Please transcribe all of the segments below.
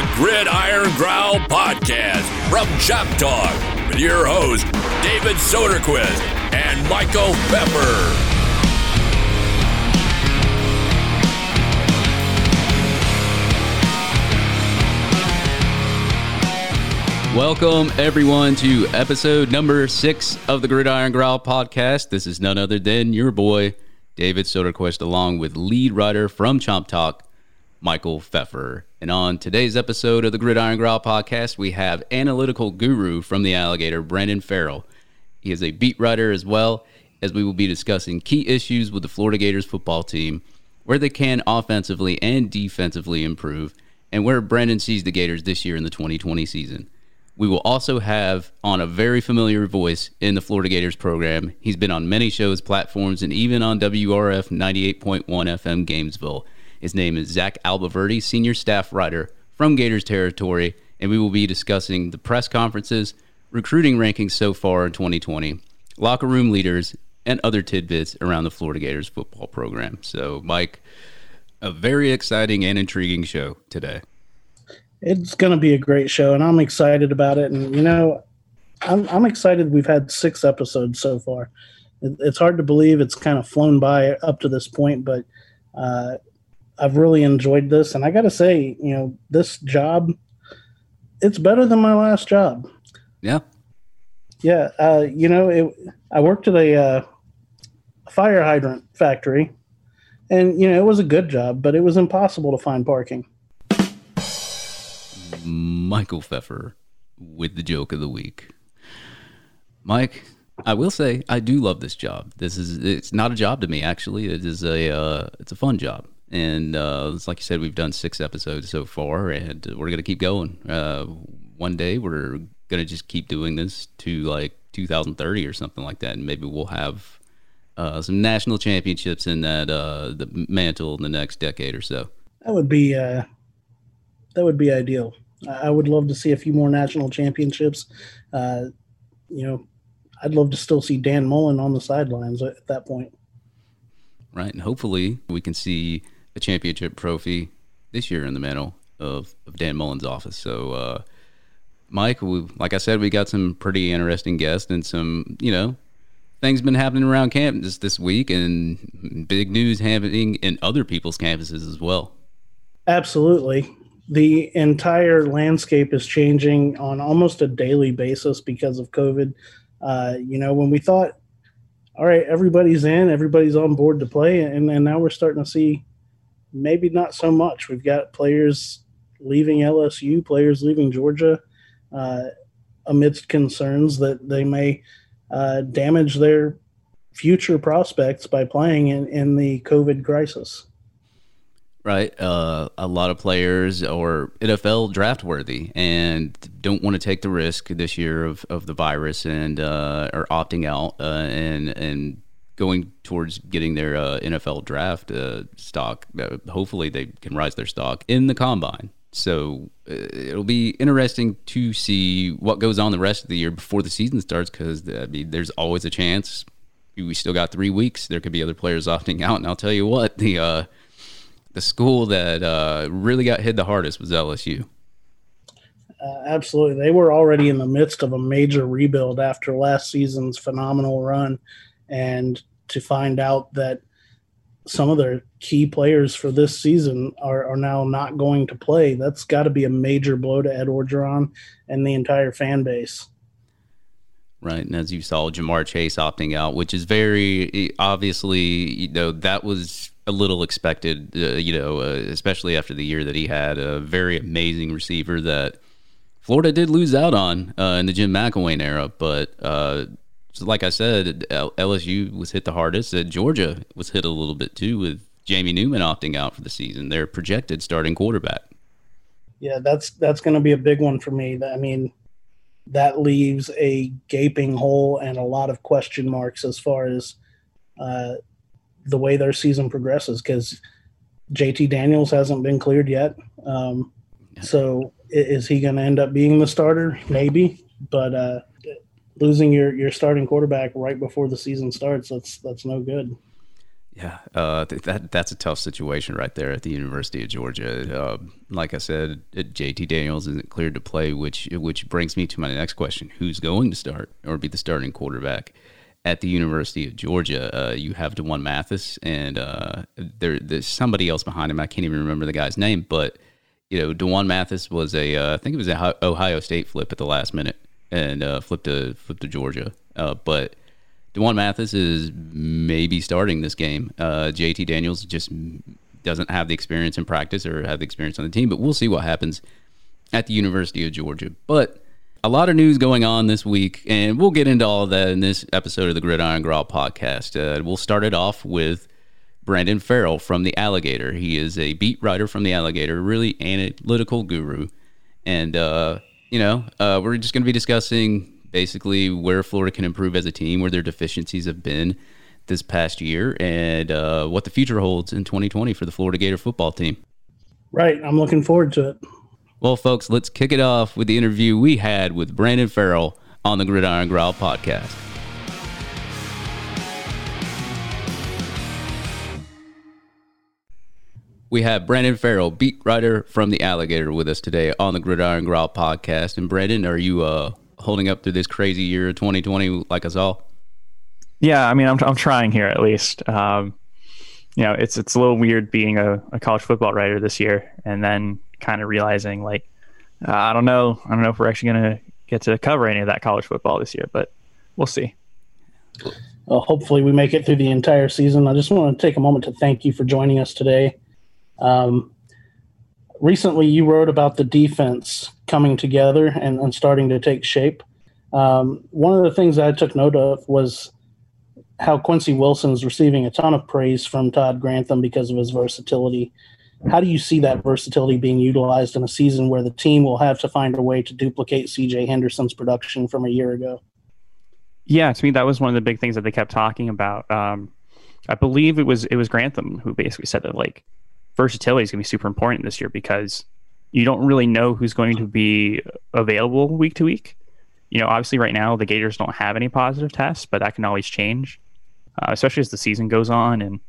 the Gridiron Growl Podcast from Chomp Talk with your host, David Soderquist and Michael Pepper. Welcome, everyone, to episode number six of the Gridiron Growl podcast. This is none other than your boy, David Soderquist, along with lead writer from Chomp Talk, Michael Pfeffer. And on today's episode of the Gridiron Growl podcast, we have analytical guru from the Alligator, Brendan Farrell. He is a beat writer as well, as we will be discussing key issues with the Florida Gators football team, where they can offensively and defensively improve, and where Brendan sees the Gators this year in the 2020 season. We will also have on a very familiar voice in the Florida Gators program. He's been on many shows, platforms, and even on WRUF 98.1 FM Gainesville. His name is Zach Abolverdi, senior staff writer from Gators territory, and we will be discussing the press conferences, recruiting rankings so far in 2020, locker room leaders, and other tidbits around the Florida Gators football program. So, Mike, a very exciting and intriguing show today it's going to be a great show, and I'm excited about it. And you know, I'm I'm excited. We've had six episodes so far. It's hard to believe it's kind of flown by up to this point, but uh, I've really enjoyed this. And I got to say, you know, this job, it's better than my last job. Yeah. Yeah. Uh, you know, it, I worked at a uh, fire hydrant factory, and you know, it was a good job, but it was impossible to find parking. Michael Pfeffer with the joke of the week. Mike, I will say I do love this job. This is it's not a job to me actually. It is a uh, it's a fun job, and uh, like you said, we've done six episodes so far, and we're gonna keep going. Uh, one day we're gonna just keep doing this to like 2030 or something like that, and maybe we'll have uh, some national championships in that uh, the mantle in the next decade or so. That would be uh, that would be ideal. I would love to see a few more national championships. Uh, you know, I'd love to still see Dan Mullen on the sidelines at that point. Right, and hopefully we can see a championship trophy this year in the mantle of, of Dan Mullen's office. So, uh, Mike, we, like I said, we got some pretty interesting guests and some, you know, things been happening around campus this week and big news happening in other people's campuses as well. Absolutely the entire landscape is changing on almost a daily basis because of COVID. Uh, you know, when we thought, all right, everybody's in, everybody's on board to play, and, and now we're starting to see maybe not so much. We've got players leaving LSU, players leaving Georgia, uh, amidst concerns that they may uh, damage their future prospects by playing in, in the COVID crisis right? Uh, a lot of players are NFL draft worthy and don't want to take the risk this year of, of the virus and uh, are opting out uh, and and going towards getting their uh, NFL draft uh, stock. Uh, hopefully, they can rise their stock in the combine. So it'll be interesting to see what goes on the rest of the year before the season starts because I mean, there's always a chance. We still got three weeks. There could be other players opting out, and I'll tell you what the the school that uh, really got hit the hardest was LSU. Uh, absolutely. They were already in the midst of a major rebuild after last season's phenomenal run. And to find out that some of their key players for this season are, are now not going to play, that's got to be a major blow to Ed Orgeron and the entire fan base. Right. And as you saw, Ja'Marr Chase opting out, which is very obviously, you know, that was a little expected, uh, you know, uh, especially after the year that he had. A very amazing receiver that Florida did lose out on uh, in the Jim McElwain era. But uh, so like I said, LSU was hit the hardest. Georgia was hit a little bit too with Jamie Newman opting out for the season. Their projected starting quarterback. Yeah, that's that's going to be a big one for me. I mean, that leaves a gaping hole and a lot of question marks as far as uh, the way their season progresses because JT Daniels hasn't been cleared yet. Um, so is he going to end up being the starter? Maybe, but uh, losing your, your starting quarterback right before the season starts, that's that's no good. Yeah, uh, that that's a tough situation right there at the University of Georgia. Uh, like I said, JT Daniels isn't cleared to play, which which brings me to my next question: Who's going to start or be the starting quarterback at the University of Georgia? Uh, you have D'Wan Mathis, and uh, there, there's somebody else behind him. I can't even remember the guy's name, but you know, D'Wan Mathis was a uh, I think it was a Ohio State flip at the last minute and uh, flipped to flipped to Georgia, but D'Wan Mathis is maybe starting this game. Uh, JT Daniels just doesn't have the experience in practice or have the experience on the team, but we'll see what happens at the University of Georgia. But a lot of news going on this week, and we'll get into all of that in this episode of the Gridiron Growl podcast. Uh, we'll start it off with Brendan Farrell from The Alligator. He is a beat writer from The Alligator, really analytical guru. And, uh, you know, uh, we're just going to be discussing basically where Florida can improve as a team, where their deficiencies have been this past year, and uh, what the future holds in 2020 for the Florida Gator football team. Right. I'm looking forward to it. Well, folks, let's kick it off with the interview we had with Brendan Farrell on the Gridiron Growl podcast. We have Brendan Farrell, beat writer from the Alligator, with us today on the Gridiron Growl podcast. And Brendan, are you uh, holding up through this crazy year 2020 like us all? Yeah, I mean, I'm I'm trying here at least. Um, you know, it's it's a little weird being a, a college football writer this year, and then kind of realizing like, uh, I don't know, I don't know if we're actually gonna get to cover any of that college football this year, but we'll see. Well, hopefully, we make it through the entire season. I just want to take a moment to thank you for joining us today. Um, recently you wrote about the defense coming together and, and starting to take shape. Um, one of the things I took note of was how Quincy Wilson is receiving a ton of praise from Todd Grantham because of his versatility. How do you see that versatility being utilized in a season where the team will have to find a way to duplicate CJ Henderson's production from a year ago? Yeah, to me that was one of the big things that they kept talking about. Um, I believe it was it was Grantham who basically said that like versatility is going to be super important this year because you don't really know who's going to be available week to week. You know, obviously, right now the Gators don't have any positive tests, but that can always change, uh, especially as the season goes on and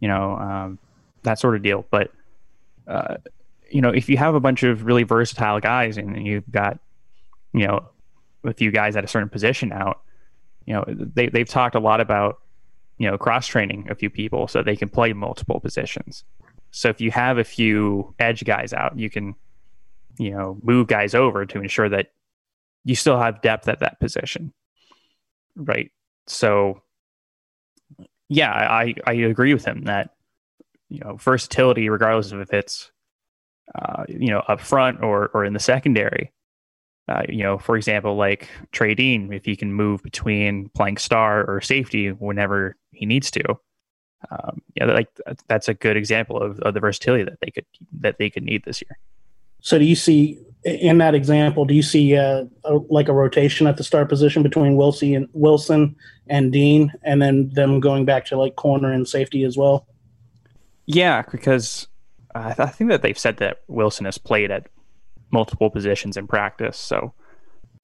you know um, that sort of deal. But uh, you know, if you have a bunch of really versatile guys and you've got you know a few guys at a certain position out, you know they they've talked a lot about you know cross training a few people so they can play multiple positions. So if you have a few edge guys out, you can, you know, move guys over to ensure that you still have depth at that position. Right. So yeah, I, I agree with him that, you know, versatility, regardless of if it's, uh, you know, up front or, or in the secondary, uh, you know, for example, like Trey Dean, if he can move between playing star or safety whenever he needs to, um, yeah, like that's a good example of, of the versatility that they could that they could need this year. So, do you see in that example? Do you see uh, a, like a rotation at the star position between Wilson and Wilson and Dean, and then them going back to like corner and safety as well? Yeah, because uh, I think that they've said that Wilson has played at multiple positions in practice. So,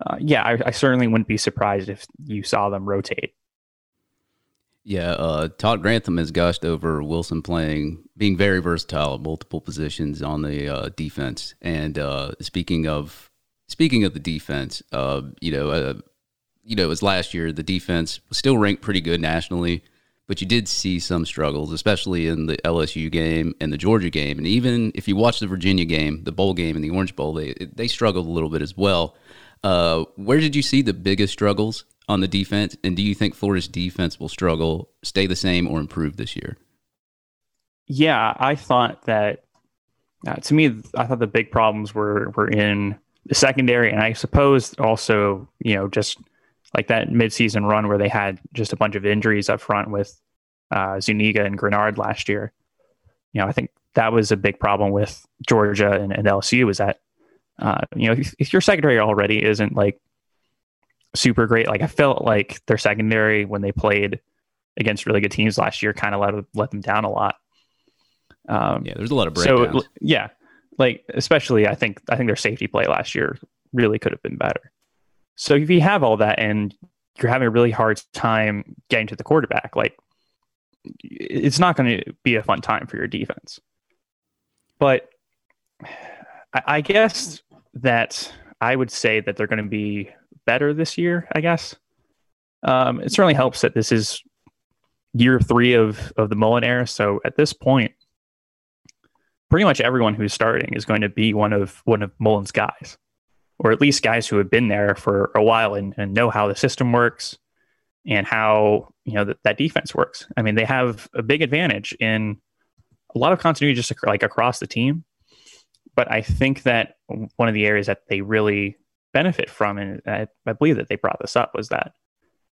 uh, yeah, I, I certainly wouldn't be surprised if you saw them rotate yeah, uh, Todd Grantham has gushed over Wilson playing, being very versatile at multiple positions on the uh, defense. And uh, speaking of speaking of the defense, uh, you know, uh, you know, it was last year the defense was still ranked pretty good nationally, but you did see some struggles, especially in the LSU game and the Georgia game, and even if you watch the Virginia game, the bowl game and the Orange Bowl, they they struggled a little bit as well. Uh, where did you see the biggest struggles on the defense? And do you think Florida's defense will struggle, stay the same, or improve this year? Yeah, I thought that. Uh, to me, I thought the big problems were were in the secondary, and I suppose also, you know, just like that midseason run where they had just a bunch of injuries up front with uh, Zuniga and Greenard last year. You know, I think that was a big problem with Georgia and, and LSU was that, uh, you know, if, if your secondary already isn't like super great. Like I felt like their secondary when they played against really good teams last year kind of let let them down a lot. Um, yeah, there's a lot of breakdowns. So yeah, like especially I think I think their safety play last year really could have been better. So if you have all that and you're having a really hard time getting to the quarterback, like it's not going to be a fun time for your defense. But I, I guess that I would say that they're going to be better this year. I guess um, it certainly helps that this is year three of of the Mullen era. So at this point, pretty much everyone who's starting is going to be one of one of Mullen's guys, or at least guys who have been there for a while and, and know how the system works and how you know that, that defense works. I mean, they have a big advantage in a lot of continuity just like across the team. But I think that one of the areas that they really benefit from, and I, I believe that they brought this up, was that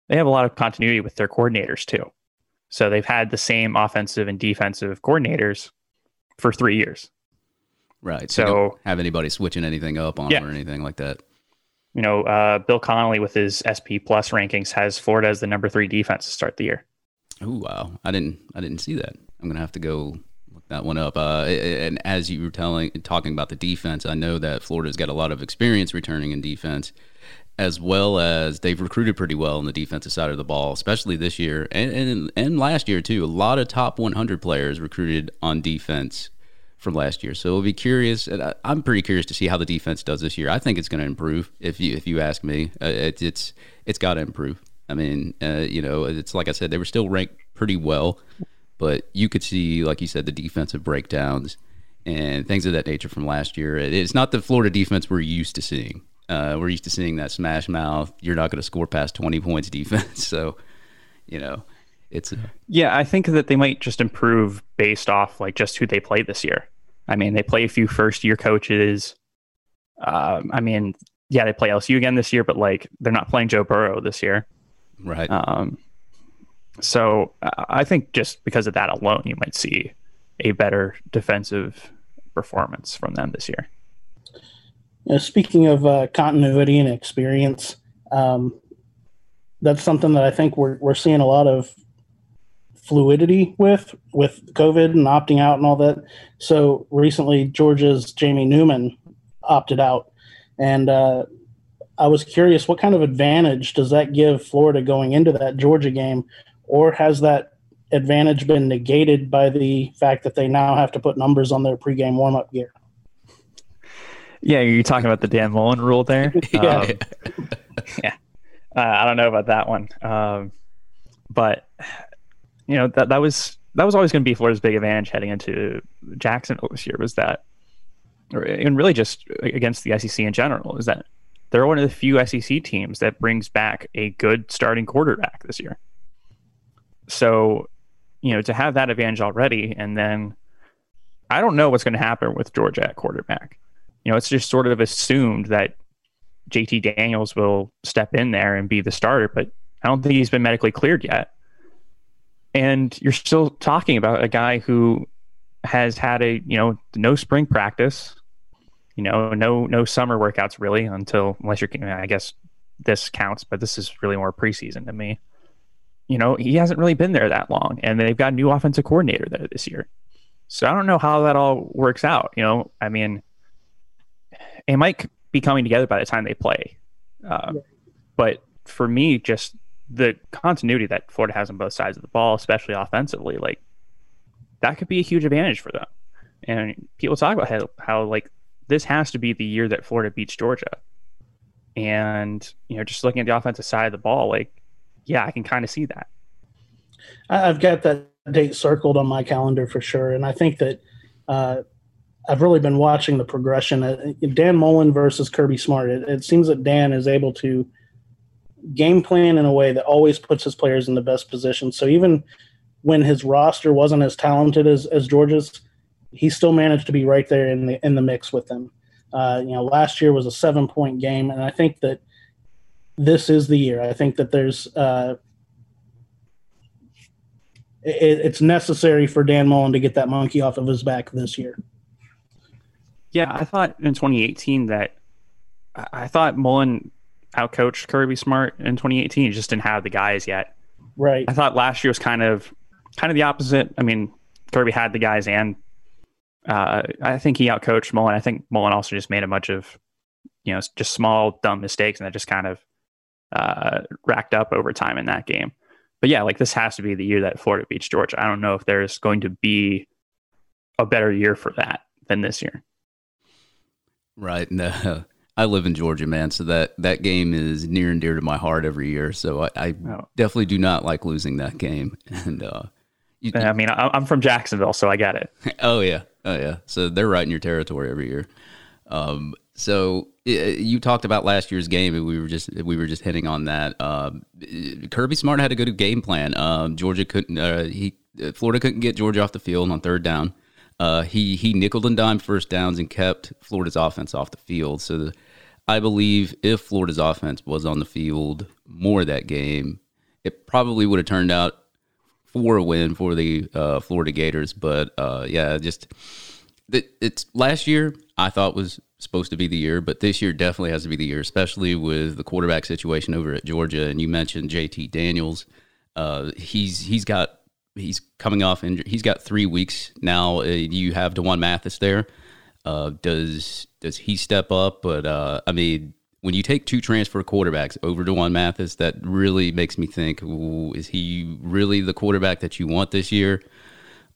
they have a lot of continuity with their coordinators too. So they've had the same offensive and defensive coordinators for three years. Right. So, so have anybody switching anything up on yeah. or anything like that. You know, uh, Bill Connelly with his SP plus rankings has Florida as the number three defense to start the year. Oh wow, I didn't I didn't see that. I'm gonna have to go that one up. Uh, and as you were telling talking about the defense, I know that Florida's got a lot of experience returning in defense as well as they've recruited pretty well on the defensive side of the ball, especially this year and, and and last year too. A lot of top 100 players recruited on defense from last year. So we'll be curious. And I'm pretty curious to see how the defense does this year. I think it's going to improve. If you if you ask me, uh, it, it's it's got to improve. I mean, uh, you know, it's like I said, they were still ranked pretty well, but you could see, like you said, the defensive breakdowns and things of that nature from last year. It's not the Florida defense we're used to seeing. Uh, we're used to seeing that smash mouth. You're not going to score past 20 points defense. So, you know, it's a- yeah. I think that they might just improve based off like just who they play this year. I mean, they play a few first year coaches. Um, I mean, yeah, they play LSU again this year, but like they're not playing Joe Burrow this year, right? Um, so I think just because of that alone, you might see a better defensive performance from them this year. Uh, speaking of uh, continuity and experience, um, that's something that I think we're we're seeing a lot of fluidity with with COVID and opting out and all that. So recently, Georgia's Jamie Newman opted out, and uh, I was curious, what kind of advantage does that give Florida going into that Georgia game, or has that advantage been negated by the fact that they now have to put numbers on their pregame warm up gear? Yeah, you're talking about the Dan Mullen rule there. yeah, um, yeah. Uh, I don't know about that one, um, but you know that that was that was always going to be Florida's big advantage heading into Jacksonville this year was that, and really just against the SEC in general is that they're one of the few SEC teams that brings back a good starting quarterback this year. So, you know, to have that advantage already, and then I don't know what's going to happen with Georgia at quarterback you know, it's just sort of assumed that JT Daniels will step in there and be the starter, but I don't think he's been medically cleared yet. And you're still talking about a guy who has had a, you know, no spring practice, you know, no no summer workouts really until unless you're I guess this counts, but this is really more preseason to me. You know, he hasn't really been there that long, and they've got a new offensive coordinator there this year. So I don't know how that all works out. You know, I mean, it might be coming together by the time they play. Uh, yeah. But for me, just the continuity that Florida has on both sides of the ball, especially offensively, like that could be a huge advantage for them. And people talk about how, how like this has to be the year that Florida beats Georgia. And, you know, just looking at the offensive side of the ball, like, yeah, I can kind of see that. I've got that date circled on my calendar for sure. And I think that uh, I've really been watching the progression. Uh, Dan Mullen versus Kirby Smart. It, it, seems that Dan is able to game plan in a way that always puts his players in the best position. So even when his roster wasn't as talented as, as Georgia's, he still managed to be right there in the in the mix with them. Uh, you know, last year was a seven point game, and I think that this is the year. I think that there's uh, it, it's necessary for Dan Mullen to get that monkey off of his back this year. Yeah, I thought in 2018 that I thought Mullen outcoached Kirby Smart in 2018. He just didn't have the guys yet. Right. I thought last year was kind of kind of the opposite. I mean, Kirby had the guys, and uh, I think he outcoached Mullen. I think Mullen also just made a bunch of you know just small dumb mistakes, and that just kind of uh, racked up over time in that game. but yeah, like this has to be the year that Florida beats Georgia. I don't know if there's going to be a better year for that than this year. Right. No, I live in Georgia, man. So that, that game is near and dear to my heart every year. So I, I oh. definitely do not like losing that game. And, uh, you, I mean, I'm from Jacksonville, so I get it. oh yeah. Oh yeah. So they're right in your territory every year. Um, so you talked about last year's game, and we were just we were just hitting on that. Um, Kirby Smart had a good game plan. Um, Georgia couldn't. Uh, he Florida couldn't get Georgia off the field on third down. Uh, he he nickel and dime first downs and kept Florida's offense off the field. So the, I believe if Florida's offense was on the field more that game, it probably would have turned out for a win for the uh, Florida Gators. But uh, yeah, just it, it's last year I thought was supposed to be the year, but this year definitely has to be the year, especially with the quarterback situation over at Georgia. And you mentioned JT Daniels. Uh, he's he's got he's coming off injury. He's got three weeks now. Uh, you have D'Wan Mathis there. Uh, does does he step up? But uh, I mean, when you take two transfer quarterbacks over D'Wan Mathis, that really makes me think: ooh, is he really the quarterback that you want this year?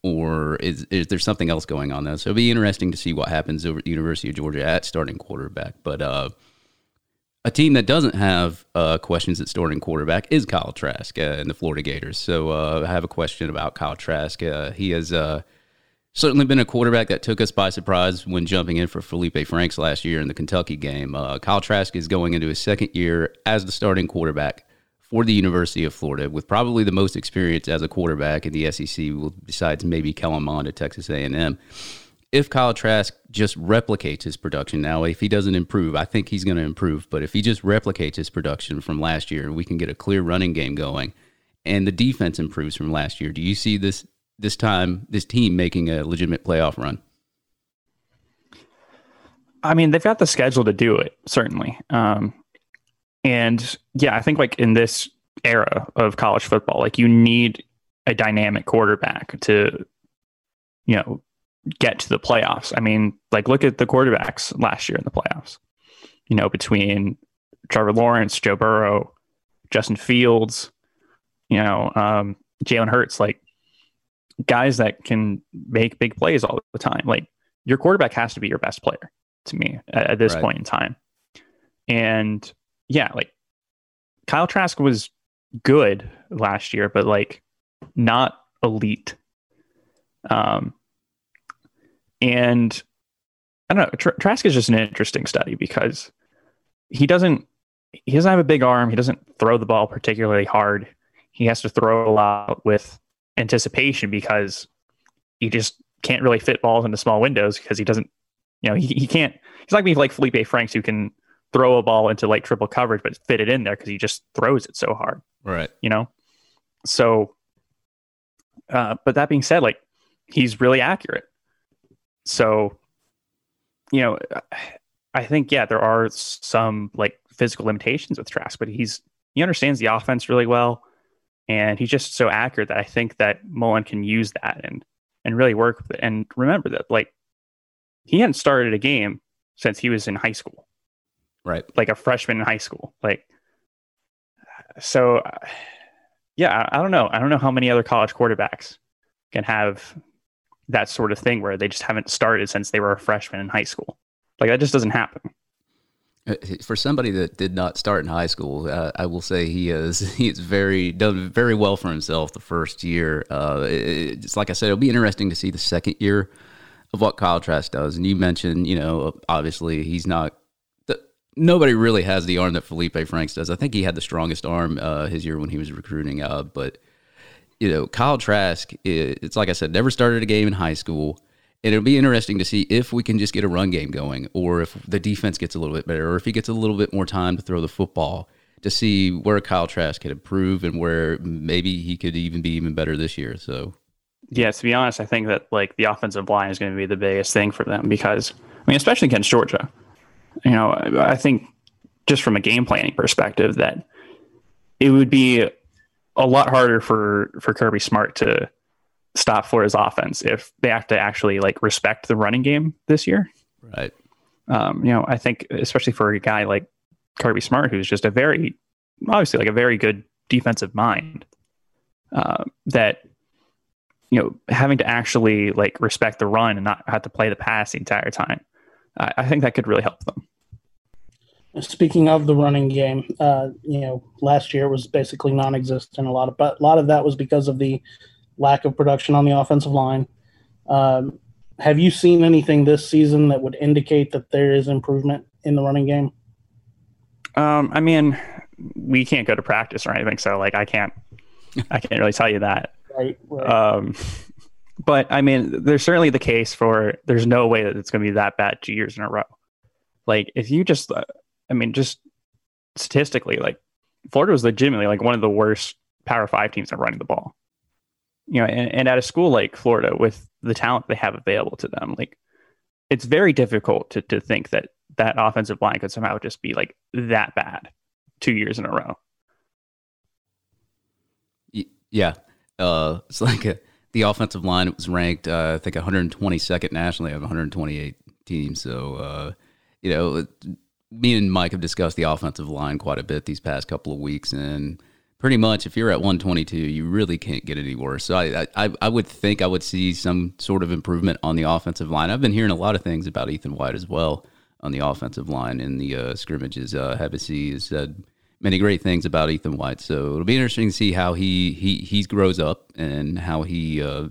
Or is is there something else going on there? So it'll be interesting to see what happens over at the University of Georgia at starting quarterback. But uh, a team that doesn't have uh, questions at starting quarterback is Kyle Trask uh, and the Florida Gators. So uh, I have a question about Kyle Trask. Uh, he has uh, certainly been a quarterback that took us by surprise when jumping in for Felipe Franks last year in the Kentucky game. Kyle Trask is going into his second year as the starting quarterback for the University of Florida, with probably the most experience as a quarterback in the SEC, besides maybe Kellen Mond at Texas A&M. If Kyle Trask just replicates his production now, if he doesn't improve, I think he's going to improve. But if he just replicates his production from last year, we can get a clear running game going, and the defense improves from last year. Do you see this this time this team making a legitimate playoff run? I mean, they've got the schedule to do it, certainly. Um, and yeah, I think like in this era of college football, like you need a dynamic quarterback to, you know, get to the playoffs. I mean, like look at the quarterbacks last year in the playoffs. You know, between Trevor Lawrence, Joe Burrow, Justin Fields, you know, um, Jalen Hurts, like guys that can make big plays all the time. Like your quarterback has to be your best player to me at, at this right. point in time. And yeah, like Kyle Trask was good last year, but like not elite. Um, and I don't know. Tr- Trask is just an interesting study because he doesn't he doesn't have a big arm. He doesn't throw the ball particularly hard. He has to throw a lot with anticipation because he just can't really fit balls into small windows because he doesn't, you know, he, he can't. He's like me like Felipe Franks who can throw a ball into like triple coverage, but fit it in there because he just throws it so hard. Right. You know? So, uh, but that being said, like he's really accurate. So, you know, I think, yeah, there are some like physical limitations with Trask, but he's, he understands the offense really well. And he's just so accurate that I think that Mullen can use that and, and really work with it. And remember that, like, he hadn't started a game since he was in high school right? Like a freshman in high school. Like, so yeah, I, I don't know. I don't know how many other college quarterbacks can have that sort of thing where they just haven't started since they were a freshman in high school. Like that just doesn't happen. Uh, for somebody that did not start in high school, uh, I will say he is he is very done very well for himself the first year. Uh, it, it's like I said, it'll be interesting to see the second year of what Kyle Trask does. And you mentioned, you know, obviously he's not nobody really has the arm that Felipe Franks does. I think he had the strongest arm uh, his year when he was recruiting. Uh, but you know, Kyle Trask, it's like I said, never started a game in high school. And it'll be interesting to see if we can just get a run game going, or if the defense gets a little bit better, or if he gets a little bit more time to throw the football to see where Kyle Trask can improve and where maybe he could even be even better this year. So, yeah, to be honest, I think that like the offensive line is going to be the biggest thing for them because I mean, especially against Georgia, you know, I think just from a game planning perspective that it would be a lot harder for for Kirby Smart to stop Florida's offense if they have to actually like respect the running game this year. Right. Um, you know, I think especially for a guy like Kirby Smart, who's just a very obviously like a very good defensive mind. uh, that you know having to actually like respect the run and not have to play the pass the entire time. I, I think that could really help them. Speaking of the running game, uh, you know, last year was basically non-existent. A lot of, but a lot of that was because of the lack of production on the offensive line. Um, have you seen anything this season that would indicate that there is improvement in the running game? Um, I mean, we can't go to practice or anything, so like I can't, I can't really tell you that. Right. right. Um, but I mean, there's certainly the case for there's no way that it's going to be that bad two years in a row. Like if you just, uh, I mean, just statistically, like Florida was legitimately like one of the worst Power Five teams at running the ball. You know, and, and at a school like Florida with the talent they have available to them, like it's very difficult to to think that that offensive line could somehow just be like that bad two years in a row. Yeah, uh, it's like a, the offensive line was ranked, uh, I think, 122nd nationally of 128 teams. So, uh, you know, me and Mike have discussed the offensive line quite a bit these past couple of weeks, and pretty much if you're at 122, you really can't get any worse. So I, I, I would think I would see some sort of improvement on the offensive line. I've been hearing a lot of things about Ethan White as well on the offensive line in the uh, scrimmages. Uh, has said many great things about Ethan White, so it'll be interesting to see how he he he grows up and how he uh,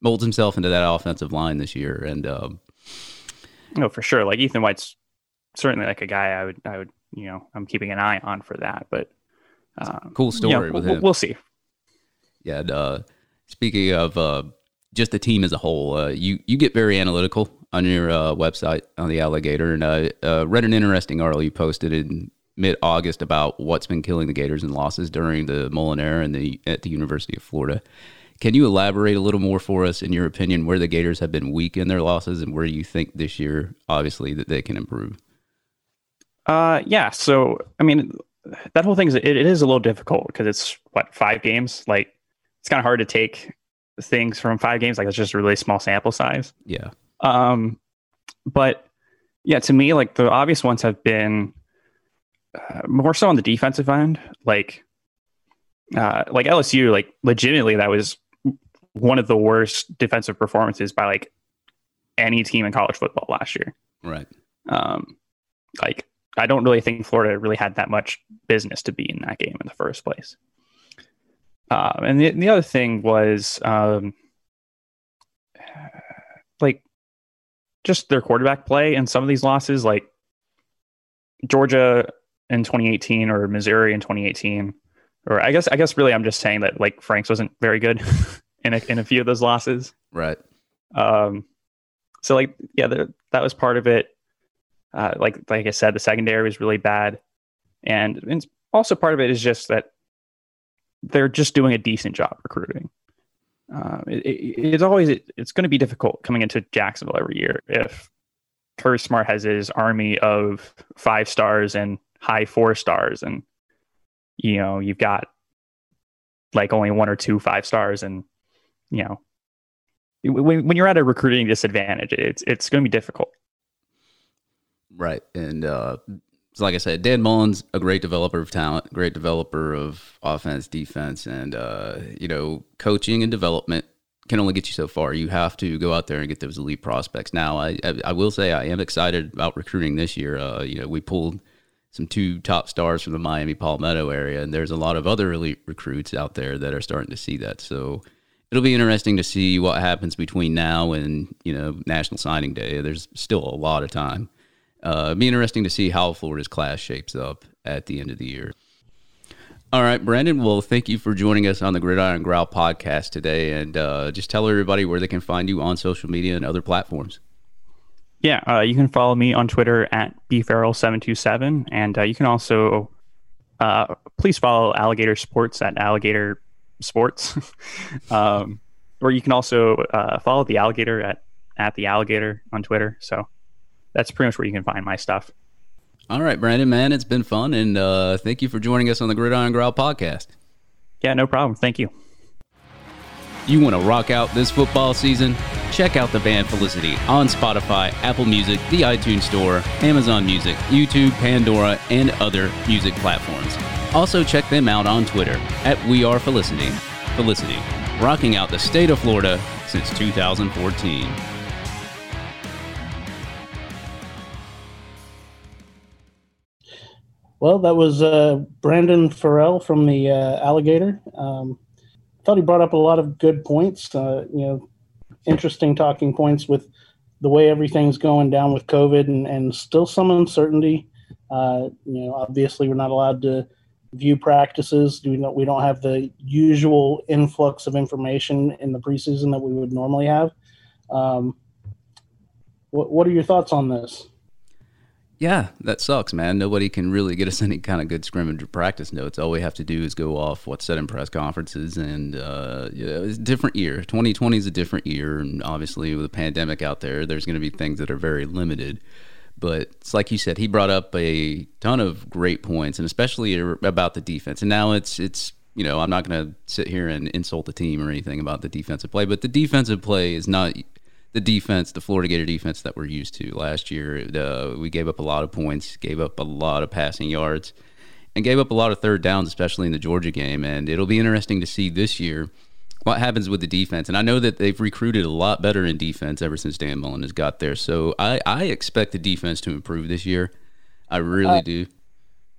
molds himself into that offensive line this year. And um, no, for sure, like Ethan White's certainly like a guy I would I would you know I'm keeping an eye on for that, but. Um, cool story yeah, with we'll, him. We'll see. Yeah. And, uh, speaking of uh, just the team as a whole, uh, you you get very analytical on your uh, website on the Alligator, and I uh, read an interesting article you posted in mid August about what's been killing the Gators and losses during the Mullen era and the at the University of Florida. Can you elaborate a little more for us, in your opinion, where the Gators have been weak in their losses and where you think this year, obviously, that they can improve? Uh, yeah. So, I mean, that whole thing is it, it is a little difficult because it's what five games. Like, it's kind of hard to take things from five games. Like, it's just a really small sample size. Yeah. Um, but yeah, to me, like the obvious ones have been uh, more so on the defensive end. Like, uh, like LSU, like legitimately, that was one of the worst defensive performances by like any team in college football last year. Right. Um, like I don't really think Florida really had that much business to be in that game in the first place. Uh, and the the other thing was um, like just their quarterback play and some of these losses, like Georgia in 2018 or Missouri in 2018, or I guess I guess really I'm just saying that like Franks wasn't very good in a, in a few of those losses. Right. Um, so like yeah, the, that was part of it. Uh, like like I said, the secondary was really bad, and, and also part of it is just that they're just doing a decent job recruiting. Uh, it, it, it's always it, it's going to be difficult coming into Jacksonville every year if Kirby Smart has his army of five stars and high four stars, and you know you've got like only one or two five stars, and you know when when you're at a recruiting disadvantage, it's it's going to be difficult. Right. And uh, so like I said, Dan Mullen's a great developer of talent, great developer of offense, defense, and uh, you know, coaching and development can only get you so far. You have to go out there and get those elite prospects. Now, I I, I will say I am excited about recruiting this year. Uh, you know, we pulled some two top stars from the Miami Palmetto area, and there's a lot of other elite recruits out there that are starting to see that. So it'll be interesting to see what happens between now and you know National Signing Day. There's still a lot of time. Uh, it'd be interesting to see how Florida's class shapes up at the end of the year. All right, Brendan. Well, thank you for joining us on the Gridiron Growl podcast today, and uh, just tell everybody where they can find you on social media and other platforms. Yeah, uh, you can follow me on Twitter at bfarrell727, and uh, you can also uh, please follow Alligator Sports at Alligator Sports, um, or you can also uh, follow the Alligator at at the Alligator on Twitter. So that's pretty much where you can find my stuff. All right, Brendan, man, it's been fun, and uh, thank you for joining us on the Gridiron Growl podcast. Yeah, no problem. Thank you. You want to rock out this football season? Check out the band Felicity on Spotify, Apple Music, the iTunes Store, Amazon Music, YouTube, Pandora, and other music platforms. Also, check them out on Twitter at We Are Felicity. Felicity, rocking out the state of Florida since 2014. Well, that was uh, Brendan Farrell from the uh, Alligator. Um, thought he brought up a lot of good points. Uh, you know, interesting talking points with the way everything's going down with COVID and, and still some uncertainty. Uh, you know, obviously we're not allowed to view practices. We don't we don't have the usual influx of information in the preseason that we would normally have. Um, what what are your thoughts on this? Yeah, that sucks, man. Nobody can really get us any kind of good scrimmage or practice notes. All we have to do is go off what's said in press conferences, and uh, you know, it's a different year. 2020 is a different year, and obviously with the pandemic out there, there's going to be things that are very limited. But it's like you said, he brought up a ton of great points, and especially about the defense. And now it's it's you know I'm not going to sit here and insult the team or anything about the defensive play, but the defensive play is not the defense, the Florida Gator defense that we're used to. Last year, uh, we gave up a lot of points, gave up a lot of passing yards, and gave up a lot of third downs, especially in the Georgia game. And it'll be interesting to see this year what happens with the defense. And I know that they've recruited a lot better in defense ever since Dan Mullen has got there. So I, I expect the defense to improve this year. I really uh, do.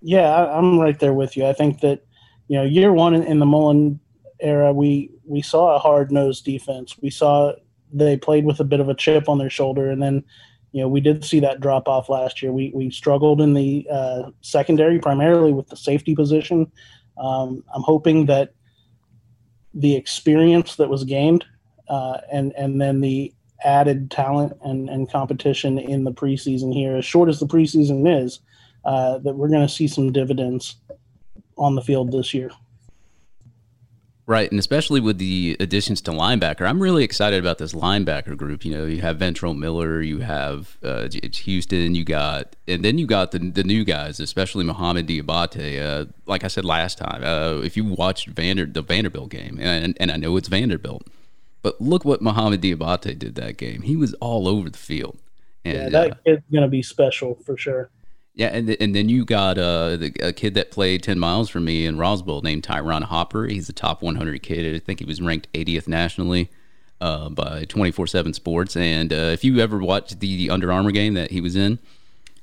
Yeah, I, am right there with you. I think that you know year one in, in the Mullen era, we we saw a hard nosed defense. We saw they played with a bit of a chip on their shoulder, and then you know we did see that drop off last year. We we struggled in the uh, secondary primarily with the safety position. Um, I'm hoping that the experience that was gained uh, and and then the added talent and, and competition in the preseason here, as short as the preseason is, uh, that we're going to see some dividends on the field this year. Right, and especially with the additions to linebacker, I'm really excited about this linebacker group. You know, you have Ventrell Miller, you have uh, Houston, you got, and then you got the the new guys, especially Mohamoud Diabate. Uh, like I said last time, uh, if you watched Vander the Vanderbilt game, and and I know it's Vanderbilt, but look what Mohamoud Diabate did that game. He was all over the field. And, yeah, that uh, kid's gonna be special for sure. Yeah, and and then you got uh, the, a kid that played ten miles from me in Roswell named Ty'Ron Hopper. He's a top 100 kid. I think he was ranked 80th nationally uh, by 24/7 Sports. And uh, if you ever watched the, Under Armour game that he was in,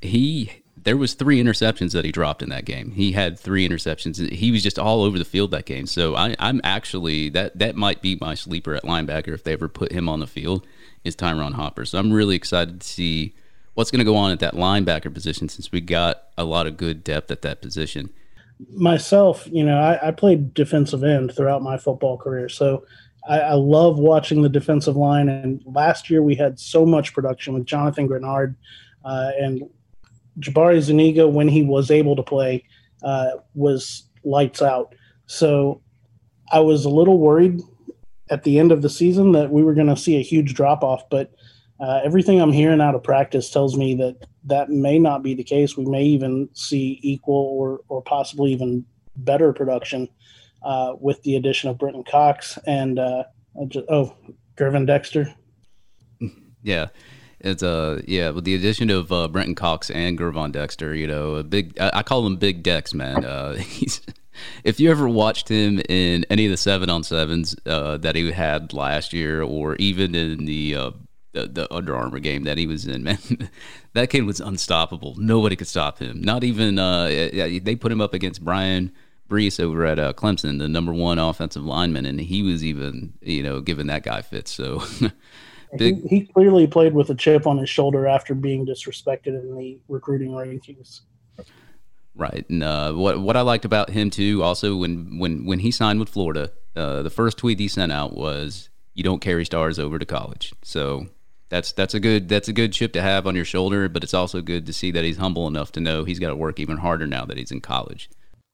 he there was three interceptions that he dropped in that game. He had three interceptions. He was just all over the field that game. So I, am actually that that might be my sleeper at linebacker if they ever put him on the field is Ty'Ron Hopper. So I'm really excited to see what's going to go on at that linebacker position since we got a lot of good depth at that position? Myself, you know, I, I played defensive end throughout my football career, so I, I, love watching the defensive line. And last year we had so much production with Jonathan Greenard uh, and Jabari Zuniga when he was able to play uh, was lights out. So I was a little worried at the end of the season that we were going to see a huge drop off, but uh, everything I'm hearing out of practice tells me that that may not be the case. We may even see equal or or possibly even better production uh, with the addition of Brenton Cox and uh, just, oh Gervon Dexter. Yeah. It's uh yeah with the addition of uh, Brenton Cox and Gervon Dexter, you know, a big I, I call him Big Dex, man. Uh, he's if you ever watched him in any of the seven on sevens uh, that he had last year, or even in the uh, the, the Under Armour game that he was in, man. that kid was unstoppable. Nobody could stop him. Not even uh, they put him up against Bryan Bresee over at uh, Clemson, the number one offensive lineman, and he was even you know giving that guy fits. So. Big, he, he, clearly played with a chip on his shoulder after being disrespected in the recruiting rankings. Right, and uh, what what I liked about him too, also when when when he signed with Florida, uh, the first tweet he sent out was, "You don't carry stars over to college." So that's that's a good that's a good chip to have on your shoulder. But it's also good to see that he's humble enough to know he's got to work even harder now that he's in college.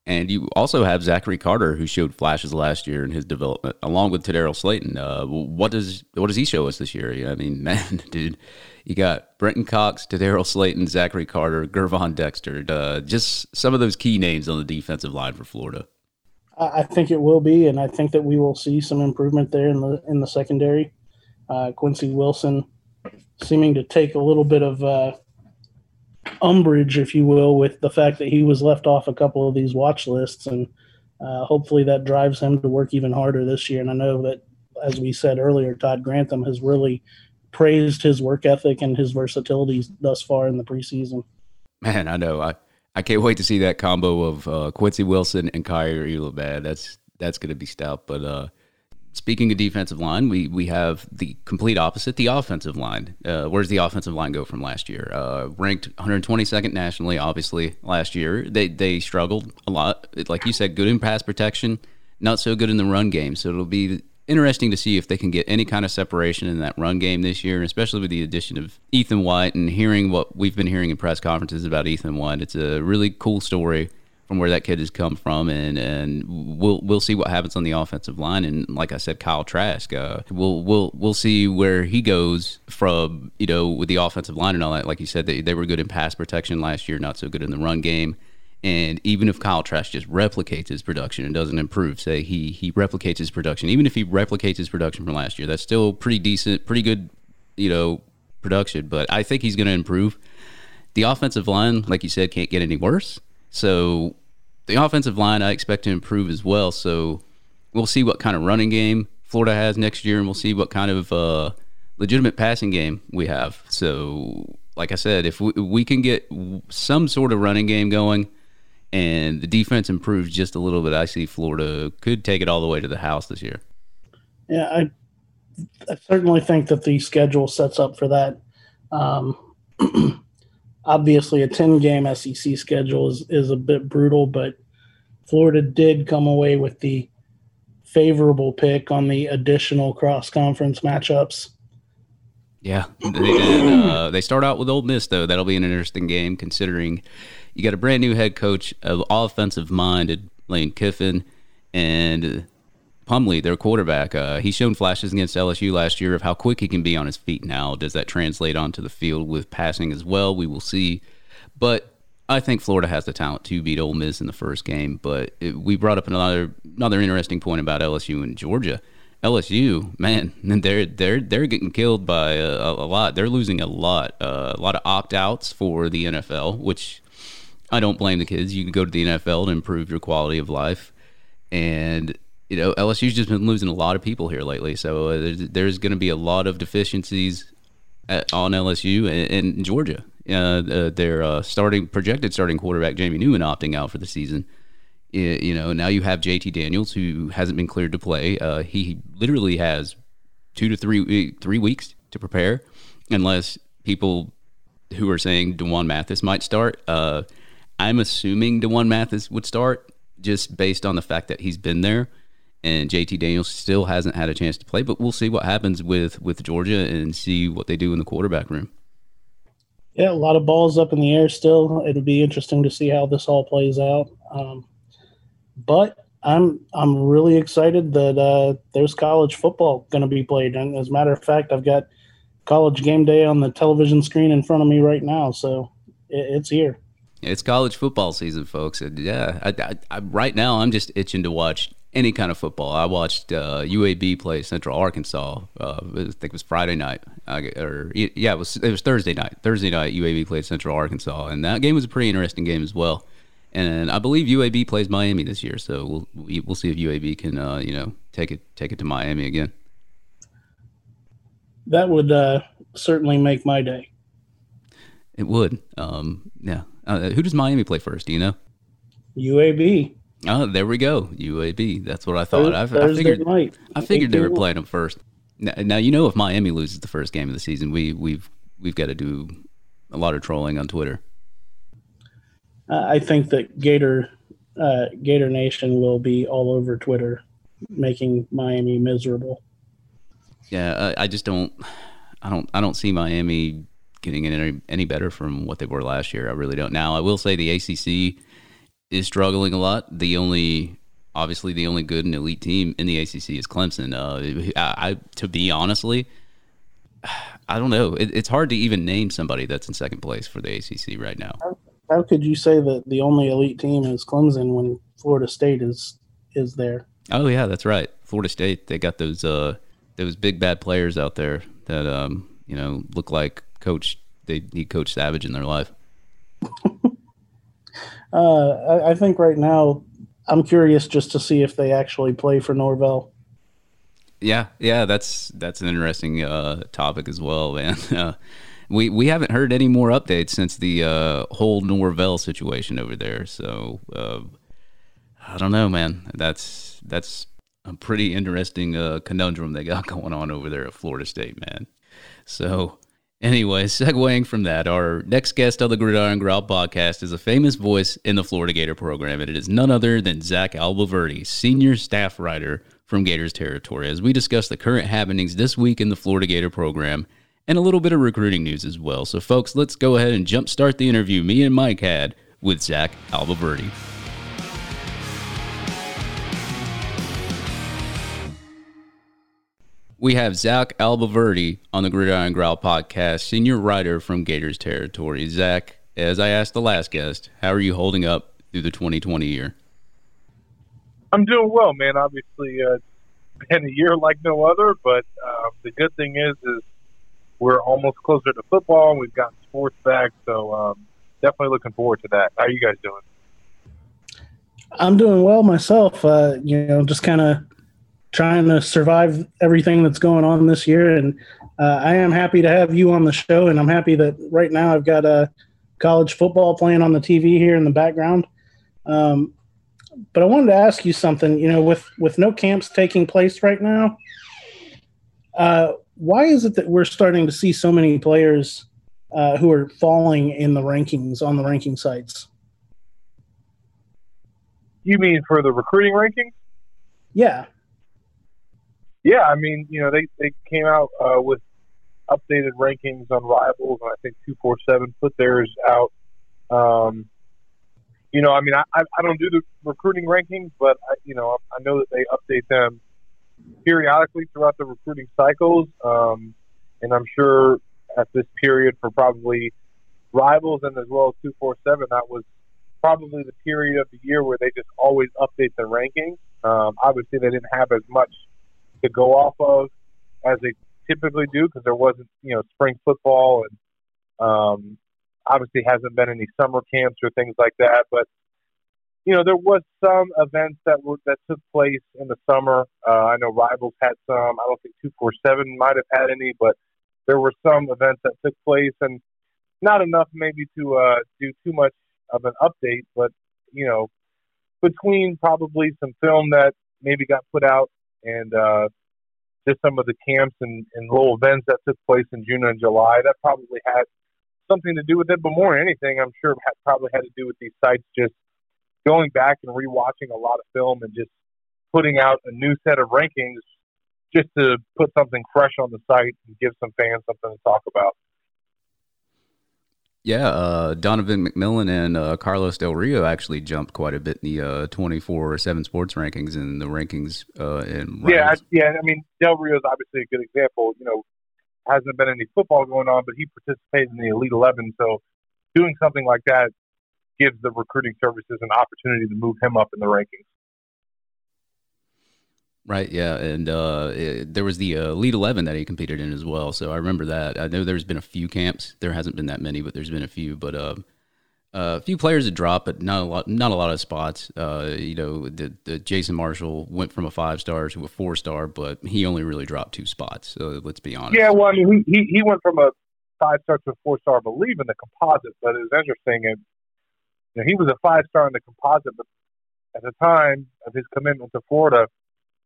And you also have Zachary Carter, who showed flashes last year in his development, along with Tedarrell Slayton. Uh, what does what does he show us this year? I mean, man, dude, you got Brenton Cox, Tedarrell Slayton, Zachary Carter, Gervon Dexter, uh, just some of those key names on the defensive line for Florida. I think it will be, and I think that we will see some improvement there in the in the secondary. Uh, Quincy Wilson seeming to take a little bit of uh, umbrage, if you will, with the fact that he was left off a couple of these watch lists. And uh, hopefully that drives him to work even harder this year. And I know that, as we said earlier, Todd Grantham has really praised his work ethic and his versatility thus far in the preseason. Man, I know. I, I can't wait to see that combo of uh, Quincy Wilson and Kaiir Elamad. That's that's going to be stout. But uh, speaking of defensive line, we we have the complete opposite, the offensive line. Uh, where's the offensive line go from last year? Uh, ranked 122nd nationally, obviously last year. They they struggled a lot. Like you said, good in pass protection, not so good in the run game. So it'll be interesting to see if they can get any kind of separation in that run game this year, and especially with the addition of Ethan White and hearing what we've been hearing in press conferences about Ethan White. It's a really cool story from where that kid has come from, and and we'll we'll see what happens on the offensive line. And like I said, Kyle Trask, uh, we'll we'll we'll see where he goes from you know with the offensive line and all that. Like you said, they they were good in pass protection last year, not so good in the run game. And even if Kyle Trask just replicates his production and doesn't improve, say he he replicates his production, even if he replicates his production from last year, that's still pretty decent, pretty good, you know, production. But I think he's going to improve. The offensive line, like you said, can't get any worse. So the offensive line, I expect to improve as well. So we'll see what kind of running game Florida has next year, and we'll see what kind of uh, legitimate passing game we have. So, like I said, if we, we can get some sort of running game going and the defense improves just a little bit, I see Florida could take it all the way to the house this year. Yeah, I, I certainly think that the schedule sets up for that. Um, obviously a 10 game SEC schedule is, is a bit brutal, but Florida did come away with the favorable pick on the additional cross conference matchups. Yeah, they did. Uh, they start out with Ole Miss though. That'll be an interesting game considering you got a brand new head coach, of offensive minded Lane Kiffin, and Plumlee, their quarterback, uh, he's shown flashes against LSU last year of how quick he can be on his feet. Now, does that translate onto the field with passing as well? We will see. But I think Florida has the talent to beat Ole Miss in the first game. But it, we brought up another another interesting point about LSU and Georgia. LSU, man, they're they're they're getting killed by a, a lot. They're losing a lot, uh, a lot of opt outs for the NFL, which I don't blame the kids. You can go to the NFL to improve your quality of life, and you know, LSU's just been losing a lot of people here lately. So uh, there's, there's going to be a lot of deficiencies at, on LSU and, and Georgia. Uh, uh, their uh, starting projected starting quarterback Jamie Newman opting out for the season. You know, now you have JT Daniels who hasn't been cleared to play. Uh, he literally has two to three three weeks to prepare, unless people who are saying D'Wan Mathis might start. Uh, I'm assuming D'Wan Mathis would start just based on the fact that he's been there and JT Daniels still hasn't had a chance to play. But we'll see what happens with with Georgia and see what they do in the quarterback room. Yeah, a lot of balls up in the air still. It'll be interesting to see how this all plays out. Um, but I'm I'm really excited that uh, there's college football going to be played. And as a matter of fact, I've got college game day on the television screen in front of me right now, so it, it's here. It's college football season, folks. And yeah, I, I, I, right now I'm just itching to watch any kind of football. I watched uh, UAB play Central Arkansas. Uh, I think it was Friday night, or yeah, it was it was Thursday night. Thursday night, UAB played Central Arkansas, and that game was a pretty interesting game as well. And I believe UAB plays Miami this year, so we'll we'll see if UAB can uh, you know take it take it to Miami again. That would uh, certainly make my day. It would. Um, yeah. Uh, who does Miami play first? Do you know? UAB. Oh, there we go. UAB. That's what I thought. I, I figured. Night. I figured they were playing them first. Now, now, you know if Miami loses the first game of the season, we we've we've got to do a lot of trolling on Twitter. I think that Gator uh, Gator Nation will be all over Twitter, making Miami miserable. Yeah, I, I just don't. I don't. I don't see Miami getting any any better from what they were last year. I really don't. Now, I will say the ACC is struggling a lot. The only, obviously, the only good and elite team in the ACC is Clemson. Uh, I, I, to be honestly, I don't know. It, it's hard to even name somebody that's in second place for the ACC right now. How, how could you say that the only elite team is Clemson when Florida State is is there? Oh yeah, that's right. Florida State. They got those uh, those big bad players out there that um, you know look like Coach. They need Coach Savage in their life. Uh, I, I, think right now, I'm curious just to see if they actually play for Norvell. Yeah, yeah, that's that's an interesting uh, topic as well, man. Uh, we we haven't heard any more updates since the uh, whole Norvell situation over there. So uh, I don't know, man. That's that's a pretty interesting uh, conundrum they got going on over there at Florida State, man. So anyway, segueing from that, our next guest on the Gridiron Growl podcast is a famous voice in the Florida Gator program, and it is none other than Zach Abolverdi, senior staff writer from Gators territory, as we discuss the current happenings this week in the Florida Gator program and a little bit of recruiting news as well. So, folks, let's go ahead and jumpstart the interview me and Mike had with Zach Abolverdi. We have Zach Abolverdi on the Gridiron Growl podcast, senior writer from Gators territory. Zach, as I asked the last guest, how are you holding up through the 2020 year? I'm doing well, man. Obviously, uh, been a year like no other, but uh, the good thing is, is we're almost closer to football. We've got sports back, so um, definitely looking forward to that. How are you guys doing? I'm doing well myself. Uh, you know, just kind of trying to survive everything that's going on this year, and uh, I am happy to have you on the show. And I'm happy that right now I've got a college football playing on the TV here in the background. Um, but I wanted to ask you something. You know, with with no camps taking place right now, uh, why is it that we're starting to see so many players uh, who are falling in the rankings on the ranking sites? You mean for the recruiting rankings? Yeah. Yeah, I mean, you know, they, they came out uh, with updated rankings on rivals, and I think 247 put theirs out. Um, you know, I mean, I, I don't do the recruiting rankings, but, I, you know, I know that they update them periodically throughout the recruiting cycles. Um, and I'm sure at this period for probably rivals and as well as 247, that was probably the period of the year where they just always update the rankings. Um, obviously, they didn't have as much to go off of as they typically do because there wasn't, you know, spring football and um, obviously hasn't been any summer camps or things like that. But you know, there was some events that were that took place in the summer. Uh, I know Rivals had some. I don't think two four seven might have had any, but there were some events that took place, and not enough maybe to uh, do too much of an update. But you know, between probably some film that maybe got put out and uh, just some of the camps and, and little events that took place in June and July, that probably had something to do with it. But more than anything, I'm sure probably had to do with these sites just going back and rewatching a lot of film and just putting out a new set of rankings just to put something fresh on the site and give some fans something to talk about. Yeah, uh, Donovan McMillon and uh, Carlos Del Rio actually jumped quite a bit in the uh, 24 7 sports rankings and the rankings. Uh, in yeah, I, yeah. I mean, Del Rio is obviously a good example. You know, hasn't been any football going on, but he participated in the Elite 11. So doing something like that gives the recruiting services an opportunity to move him up in the rankings. Right, yeah, and uh, it, there was the uh, Elite Eleven that he competed in as well. So I remember that. I know there's been a few camps. There hasn't been that many, but there's been a few. But uh, a few players had dropped, but not a lot. Not a lot of spots. Uh, you know, the, the, Jason Marshall went from a five star to a four star, but he only really dropped two spots. So let's be honest. Yeah, well, I mean, he he, he went from a five star to a four star, I believe, in the composite. But it was interesting. And you know, he was a five star in the composite, but at the time of his commitment to Florida,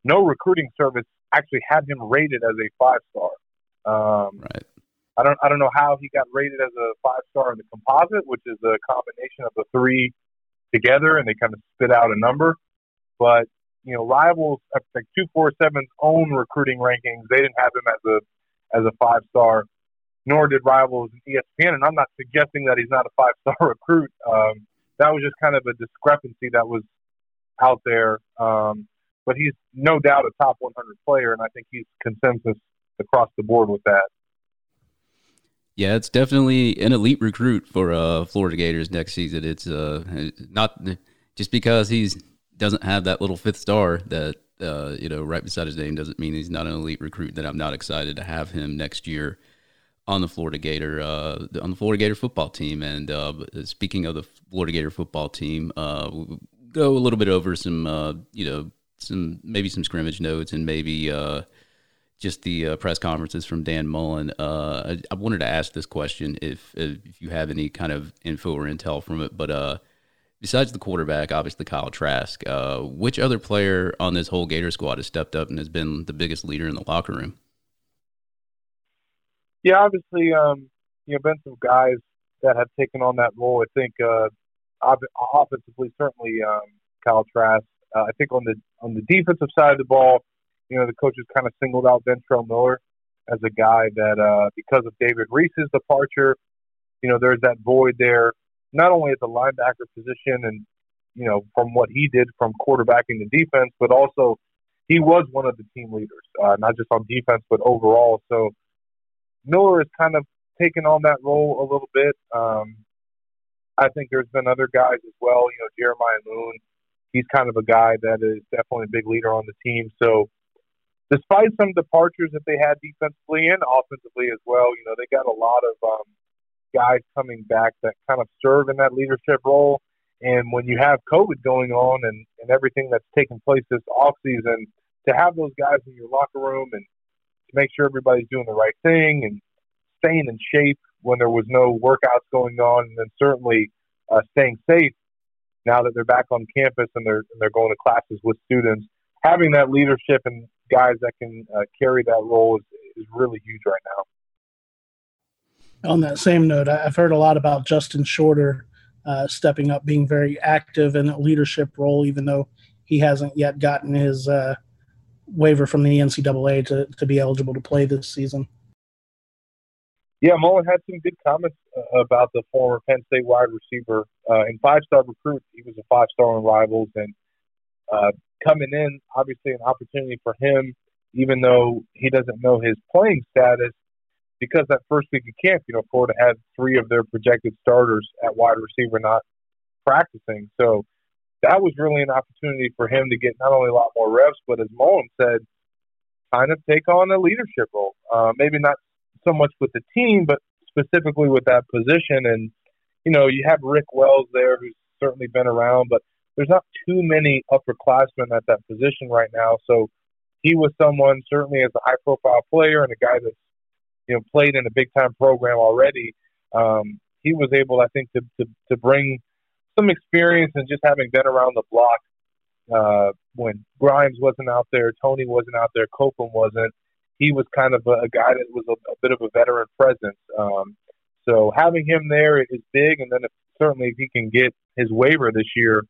no recruiting service actually had him rated as a five star. Um, right. I don't I don't know how he got rated as a five star in the composite, which is a combination of the three together, and they kind of spit out a number. But you know, rivals like two four seven's own recruiting rankings, they didn't have him as a as a five star, nor did rivals and ESPN. And I'm not suggesting that he's not a five star recruit. Um, that was just kind of a discrepancy that was out there. Um, but he's no doubt a top 100 player, and I think he's consensus across the board with that. Yeah, it's definitely an elite recruit for uh, Florida Gators next season. It's uh, not just because he's doesn't have that little fifth star that uh, you know right beside his name doesn't mean he's not an elite recruit. That I'm not excited to have him next year on the Florida Gator uh, on the Florida Gator football team. And uh, speaking of the Florida Gator football team, uh, go a little bit over some, uh, you know, some maybe some scrimmage notes and maybe uh, just the uh, press conferences from Dan Mullen. Uh, I, I, wanted to ask this question if if you have any kind of info or intel from it, but uh, besides the quarterback, obviously Kyle Trask, uh, which other player on this whole Gator squad has stepped up and has been the biggest leader in the locker room? Yeah, obviously, um, you know, been some guys that have taken on that role. I think offensively, certainly um, Kyle Trask. Uh, I think on the on the defensive side of the ball, you know, the coaches kind of singled out Ventrell Miller as a guy that, uh, because of David Reese's departure, you know, there's that void there, not only at the linebacker position and, you know, from what he did from quarterbacking the defense, but also he was one of the team leaders, uh, not just on defense, but overall. So Miller has kind of taken on that role a little bit. Um, I think there's been other guys as well. You know, Jeremiah Moon, he's kind of a guy that is definitely a big leader on the team. So, despite some departures that they had defensively and offensively as well, you know, they got a lot of um, guys coming back that kind of serve in that leadership role. And when you have COVID going on and, and everything that's taken place this off season, to have those guys in your locker room and to make sure everybody's doing the right thing and staying in shape when there was no workouts going on, and then certainly uh, staying safe now that they're back on campus and they're and they're going to classes with students. Having that leadership and guys that can uh, carry that role is, is really huge right now. On that same note, I've heard a lot about Justin Shorter uh, stepping up, being very active in a leadership role, even though he hasn't yet gotten his uh, waiver from the NCAA to, to be eligible to play this season. Yeah, Mullen had some good comments about the former Penn State wide receiver uh, and five-star recruit. He was a five-star on Rivals, and uh, coming in, obviously an opportunity for him, even though he doesn't know his playing status, because that first week of camp, you know, Florida had three of their projected starters at wide receiver not practicing. So that was really an opportunity for him to get not only a lot more reps, but as Mullen said, kind of take on a leadership role. Uh, maybe not so much with the team, but specifically with that position. And, you know, you have Rick Wells there, who's certainly been around, but there's not too many upperclassmen at that position right now. So he was someone, certainly as a high profile player and a guy that's, you know, played in a big time program already. Um, he was able, I think, to, to, to bring some experience and just having been around the block uh, when Grimes wasn't out there, Toney wasn't out there, Copeland wasn't he was kind of a, a guy that was a, a, bit of a veteran presence. Um, so having him there is big, and then if, certainly if he can get his waiver this year,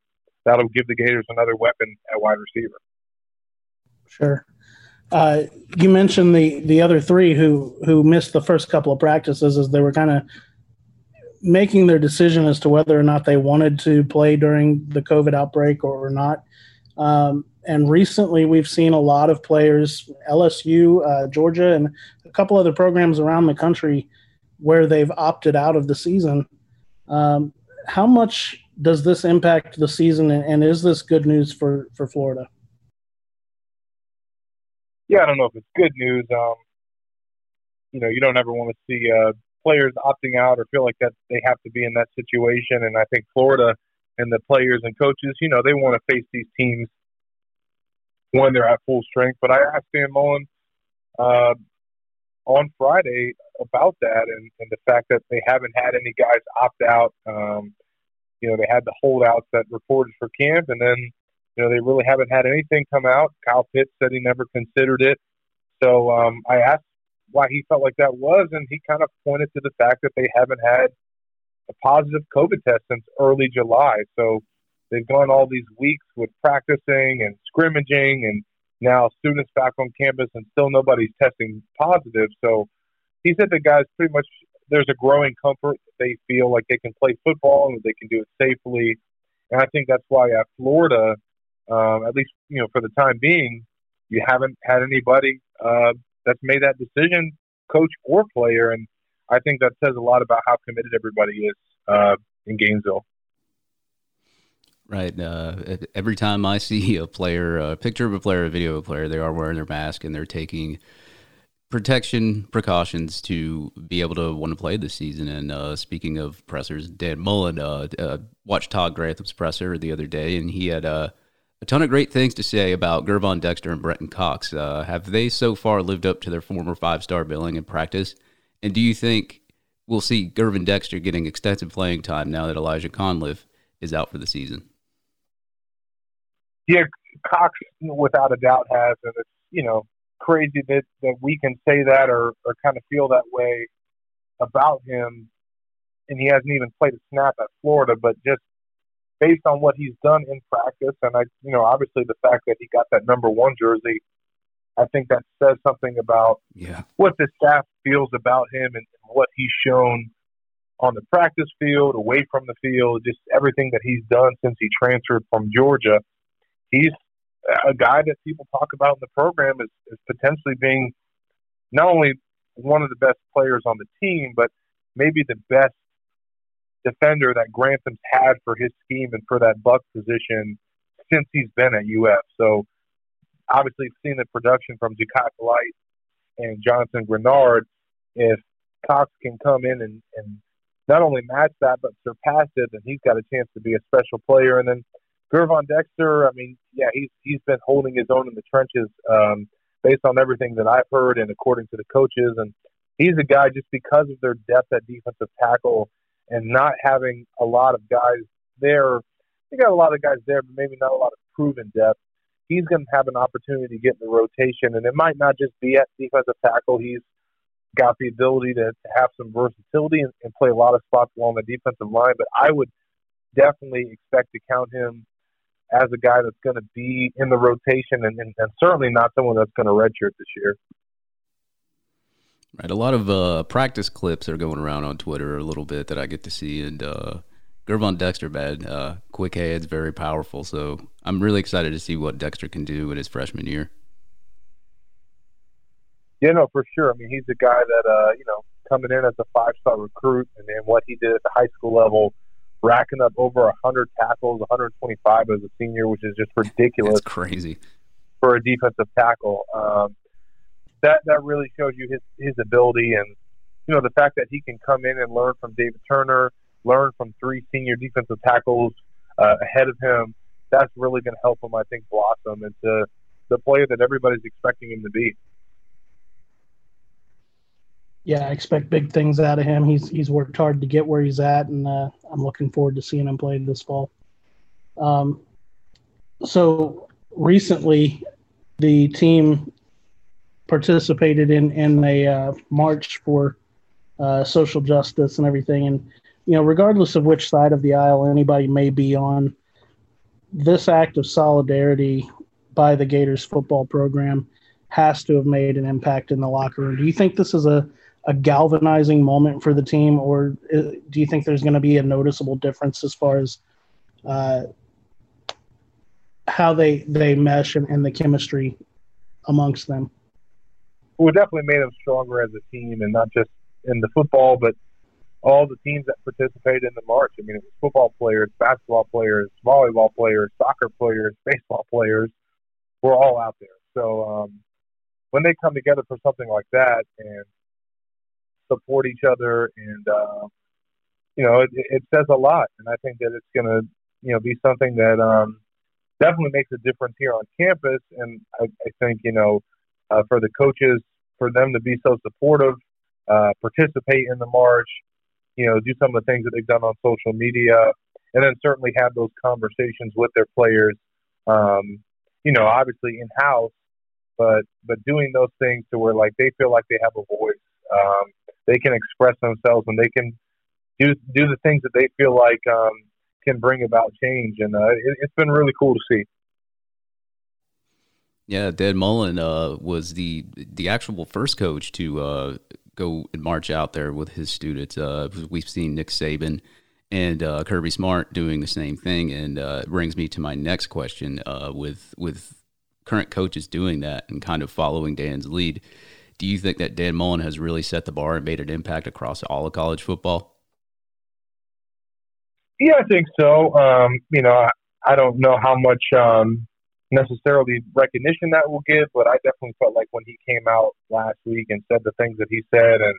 that'll give the Gators another weapon at wide receiver. Sure. Uh, you mentioned the the other three who who missed the first couple of practices as they were kind of making their decision as to whether or not they wanted to play during the COVID outbreak or, not. Um, and recently we've seen a lot of players, LSU, uh, Georgia, and a couple other programs around the country where they've opted out of the season. Um, how much does this impact the season, and is this good news for, for Florida? Yeah, I don't know if it's good news. Um, you know, you don't ever want to see uh, players opting out or feel like that they have to be in that situation. And I think Florida and the players and coaches, you know, they want to face these teams when they're at full strength. But I asked Dan Mullen uh, on Friday about that and, and the fact that they haven't had any guys opt out. Um, you know, they had the holdouts that reported for camp, and then you know they really haven't had anything come out. Kyle Pitts said he never considered it. So um, I asked why he felt like that was, and he kind of pointed to the fact that they haven't had a positive COVID test since early July. So they've gone all these weeks with practicing and scrimmaging and now students back on campus and still nobody's testing positive. So he said the guys pretty much there's a growing comfort that they feel like they can play football and they can do it safely. And I think that's why at Florida, um, at least you know for the time being, you haven't had anybody uh, that's made that decision, coach or player. And I think that says a lot about how committed everybody is uh, in Gainesville. Right. Uh, every time I see a player, a picture of a player, a video of a player, they are wearing their mask and they're taking protection precautions to be able to want to play this season. And uh, speaking of pressers, Dan Mullen uh, uh, watched Todd Grantham's presser the other day, and he had uh, a ton of great things to say about Gervon Dexter and Brenton Cox. Uh, have they so far lived up to their former five star billing in practice? And do you think we'll see Gervon Dexter getting extensive playing time now that Elijah Conliffe is out for the season? Yeah, Cox, without a doubt, has, and it's you know crazy that that we can say that or or kind of feel that way about him, and he hasn't even played a snap at Florida, but just based on what he's done in practice, and I, you know, obviously the fact that he got that number one jersey, I think that says something about yeah. what the staff feels about him and what he's shown on the practice field, away from the field, just everything that he's done since he transferred from Georgia. He's a guy that people talk about in the program as, as potentially being not only one of the best players on the team, but maybe the best defender that Grantham's had for his scheme and for that buck position since he's been at UF. So obviously seeing the production from Jachai Polite and Jonathan Greenard, if Cox can come in and, and not only match that but surpass it, then he's got a chance to be a special player. And then Gervon Dexter, I mean, yeah, he's he's been holding his own in the trenches um, based on everything that I've heard and according to the coaches. And he's a guy just because of their depth at defensive tackle and not having a lot of guys there. They got a lot of guys there, but maybe not a lot of proven depth. He's going to have an opportunity to get in the rotation, and it might not just be at defensive tackle. He's got the ability to, to have some versatility and, and play a lot of spots along the defensive line. But I would definitely expect to count him as a guy that's going to be in the rotation and, and, and certainly not someone that's going to redshirt this year. Right, a lot of uh, practice clips are going around on Twitter a little bit that I get to see, and uh, Gervon Dexter, bad, uh, quick heads, very powerful. So I'm really excited to see what Dexter can do in his freshman year. Yeah, no, for sure. I mean, he's a guy that uh, you know coming in as a five star recruit, and then what he did at the high school level, racking up over 100 tackles, 125 as a senior, which is just ridiculous. It's crazy for a defensive tackle. Um, that that really shows you his his ability and you know the fact that he can come in and learn from David Turner, learn from three senior defensive tackles uh, ahead of him. That's really going to help him, I think, blossom into the player that everybody's expecting him to be. Yeah, I expect big things out of him. He's he's worked hard to get where he's at, and uh, I'm looking forward to seeing him play this fall. Um, so recently, the team participated in in a uh, march for uh, social justice and everything. And you know, regardless of which side of the aisle anybody may be on, this act of solidarity by the Gators football program has to have made an impact in the locker room. Do you think this is a a galvanizing moment for the team, or uh, do you think there's going to be a noticeable difference as far as uh, how they they mesh and, and the chemistry amongst them? who definitely made them stronger as a team, and not just in the football, but all the teams that participated in the march. I mean, it was football players, basketball players, volleyball players, soccer players, baseball players. We're all out there. So um, when they come together for something like that and support each other, and uh, you know, it, it says a lot. And I think that it's going to, you know, be something that um, definitely makes a difference here on campus. And I, I think, you know, uh, for the coaches, for them to be so supportive, uh, participate in the march, you know, do some of the things that they've done on social media, and then certainly have those conversations with their players. Um, you know, obviously in house, but but doing those things to where like they feel like they have a voice, um, they can express themselves, and they can do do the things that they feel like um, can bring about change. And uh, it, it's been really cool to see. Yeah, Dan Mullen uh, was the the actual first coach to uh, go and march out there with his students. Uh, we've seen Nick Saban and uh, Kirby Smart doing the same thing, and uh, it brings me to my next question: with with current coaches doing that and kind of following Dan's lead, do you think that Dan Mullen has really set the bar and made an impact across all of college football? Yeah, I think so. Um, you know, I, I don't know how much. Um, necessarily recognition that will give, but I definitely felt like when he came out last week and said the things that he said, and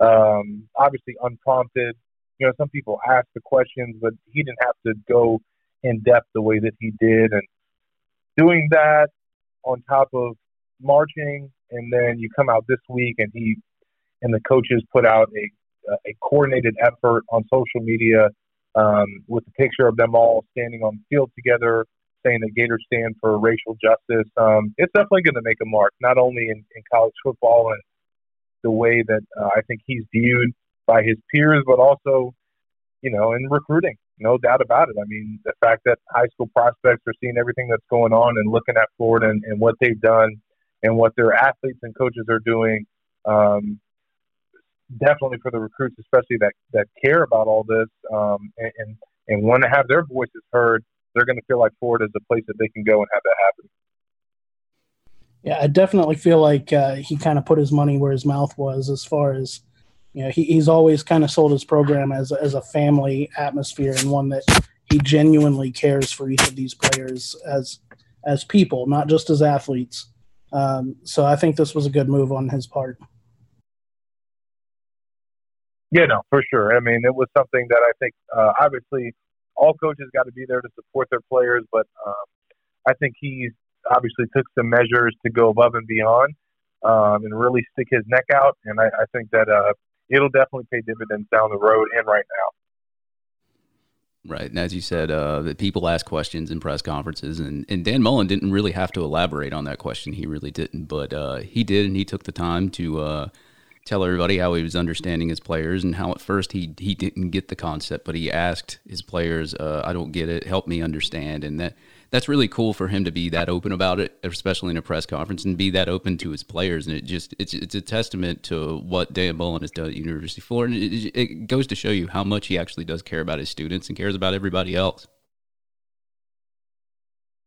um, obviously unprompted. You know, some people asked the questions, but he didn't have to go in depth the way that he did, and doing that on top of marching, and then you come out this week and he and the coaches put out a a coordinated effort on social media um, with a picture of them all standing on the field together, saying that Gators stand for racial justice. Um, it's definitely going to make a mark, not only in, in college football and the way that uh, I think he's viewed by his peers, but also, you know, in recruiting. No doubt about it. I mean, the fact that high school prospects are seeing everything that's going on and looking at Florida and, and what they've done and what their athletes and coaches are doing. Um, definitely for the recruits, especially that, that care about all this um, and, and, want to have their voices heard, they're going to feel like Florida is a place that they can go and have that happen. Yeah, I definitely feel like uh, he kind of put his money where his mouth was as far as, you know, he, he's always kind of sold his program as, as a family atmosphere and one that he genuinely cares for each of these players as as people, not just as athletes. Um, so I think this was a good move on his part. Yeah, no, for sure. I mean, it was something that I think uh, obviously all coaches got to be there to support their players, but um, I think he's obviously took some measures to go above and beyond um, and really stick his neck out. And I, I think that uh, it'll definitely pay dividends down the road and right now. Right. And as you said, uh, that people ask questions in press conferences, and, and Dan Mullen didn't really have to elaborate on that question. He really didn't, but uh, he did, and he took the time to uh, tell everybody how he was understanding his players and how at first he he didn't get the concept, but he asked his players, uh, "I don't get it. Help me understand." And that that's really cool for him to be that open about it, especially in a press conference, and be that open to his players. And it just it's it's a testament to what Dan Mullen has done at University of Florida. And it, it goes to show you how much he actually does care about his students and cares about everybody else.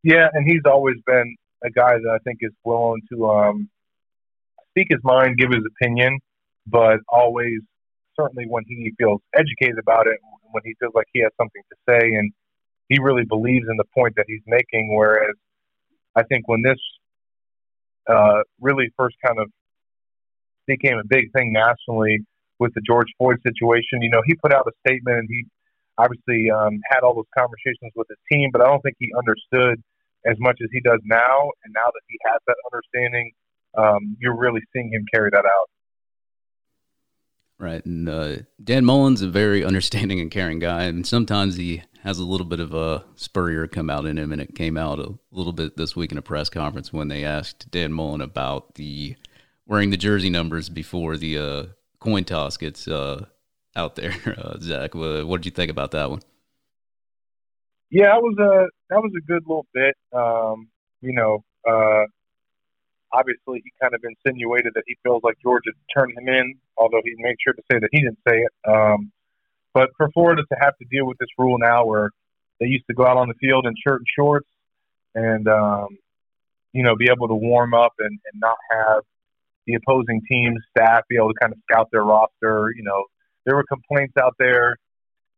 Yeah, and he's always been a guy that I think is willing to um, speak his mind, give his opinion, but always certainly when he feels educated about it, when he feels like he has something to say and he really believes in the point that he's making. Whereas I think when this uh, really first kind of became a big thing nationally with the George Floyd situation, you know, he put out a statement and he obviously um, had all those conversations with his team, but I don't think he understood as much as he does now. And now that he has that understanding, um, you're really seeing him carry that out. Right. And uh, Dan Mullen's a very understanding and caring guy. And sometimes he has a little bit of a spurrier come out in him. And it came out a little bit this week in a press conference when they asked Dan Mullen about the wearing the jersey numbers before the uh, coin toss gets uh, out there. Uh, Zach, what did you think about that one? Yeah, that was a that was a good little bit. Um, you know, uh, obviously he kind of insinuated that he feels like Georgia turned him in, although he made sure to say that he didn't say it. Um, but for Florida to have to deal with this rule now where they used to go out on the field in shirt and shorts and, um, you know, be able to warm up and, and not have the opposing team's staff be able to kind of scout their roster. You know, there were complaints out there,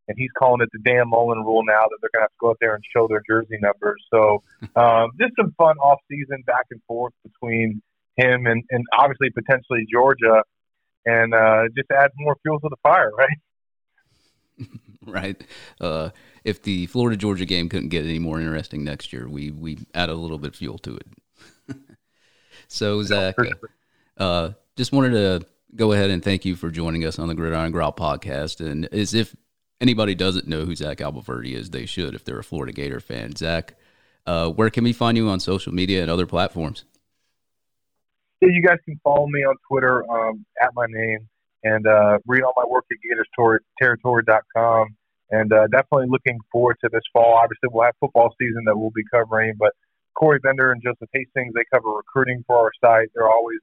and he's calling it the Dan Mullen rule now that they're going to have to go out there and show their jersey numbers. So um, just some fun off season back and forth between him and, and obviously potentially Georgia, and uh, just add more fuel to the fire, right? right. Uh, if the Florida Georgia game couldn't get any more interesting next year, we we add a little bit of fuel to it. so Zach, uh, just wanted to go ahead and thank you for joining us on the Gridiron Growl podcast. And as if anybody doesn't know who Zach Abolverdi is, they should if they're a Florida Gator fan. Zach, uh, where can we find you on social media and other platforms? Yeah, you guys can follow me on Twitter um, at my name and uh, read all my work at GatorsTerritory.com. And uh, definitely looking forward to this fall. Obviously, we'll have football season that we'll be covering, but Corey Bender and Joseph Hastings, they cover recruiting for our site. They're always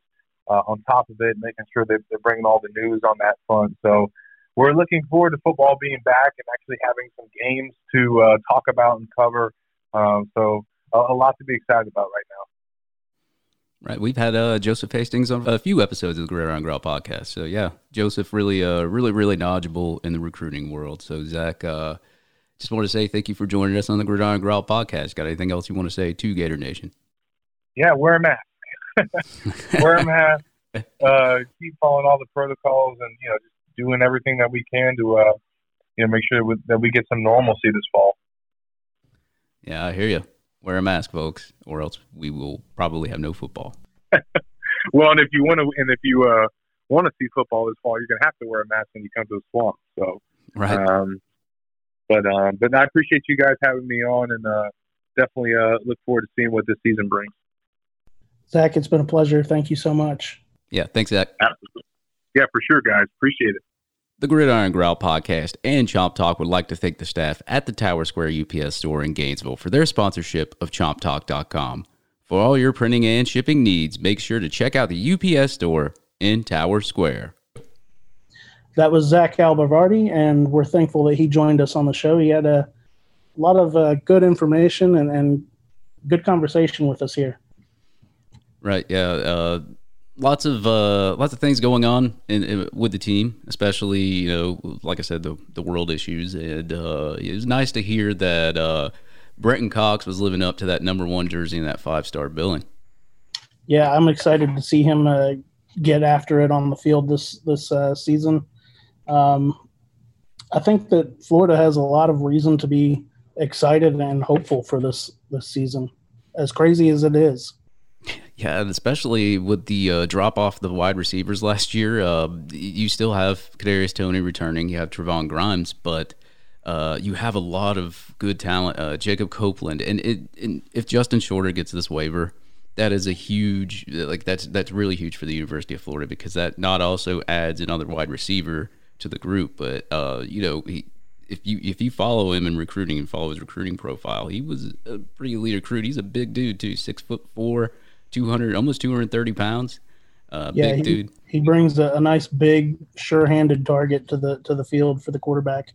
uh, on top of it, making sure that they're bringing all the news on that front. So we're looking forward to football being back and actually having some games to uh, talk about and cover. Um, so a, a lot to be excited about right now. Right, we've had uh, Joseph Hastings on a few episodes of the Gridiron Growl podcast. So yeah, Joseph really, uh, really, really knowledgeable in the recruiting world. So Zach, uh, just want to say thank you for joining us on the Gridiron Growl podcast. Got anything else you want to say to Gator Nation? Yeah, wear a mask. wear a mask. Uh, keep following all the protocols, and you know, just doing everything that we can to, uh, you know, make sure that we, that we get some normalcy this fall. Yeah, I hear you. Wear a mask, folks, or else we will probably have no football. well, and if you want to, and if you uh, want to see football this fall, you're going to have to wear a mask when you come to the swamp. So, right. Um, but um, but I appreciate you guys having me on, and uh, definitely uh, look forward to seeing what this season brings. Zach, it's been a pleasure. Thank you so much. Yeah, thanks, Zach. Absolutely. Yeah, for sure, guys. Appreciate it. The Gridiron Growl podcast and Chomp Talk would like to thank the staff at the Tower Square UPS store in Gainesville for their sponsorship of ChompTalk.com. For all your printing and shipping needs, make sure to check out the UPS store in Tower Square. That was Zach Abolverdi, and we're thankful that he joined us on the show. He had a lot of uh, good information and, and good conversation with us here. Right. Yeah. Uh, lots of uh, lots of things going on in, in, with the team, especially you know, like I said, the the world issues, and uh, it was nice to hear that uh, Brenton Cox was living up to that number one jersey and that five star billing. Yeah, I'm excited to see him uh, get after it on the field this this uh, season. Um, I think that Florida has a lot of reason to be excited and hopeful for this this season, as crazy as it is. Yeah, and especially with the uh, drop off the wide receivers last year, uh, you still have Kadarius Toney returning. You have Trevon Grimes, but uh, you have a lot of good talent. Uh, Jacob Copeland, and, it, and if Justin Shorter gets this waiver, that is a huge like that's that's really huge for the University of Florida because that not also adds another wide receiver to the group, but uh, you know he if you if you follow him in recruiting and follow his recruiting profile, he was a pretty elite recruit. He's a big dude too, six foot four 200, almost 230 pounds. Uh, yeah, big he, dude. He brings a, a, nice, big, sure-handed target to the to the field for the quarterback.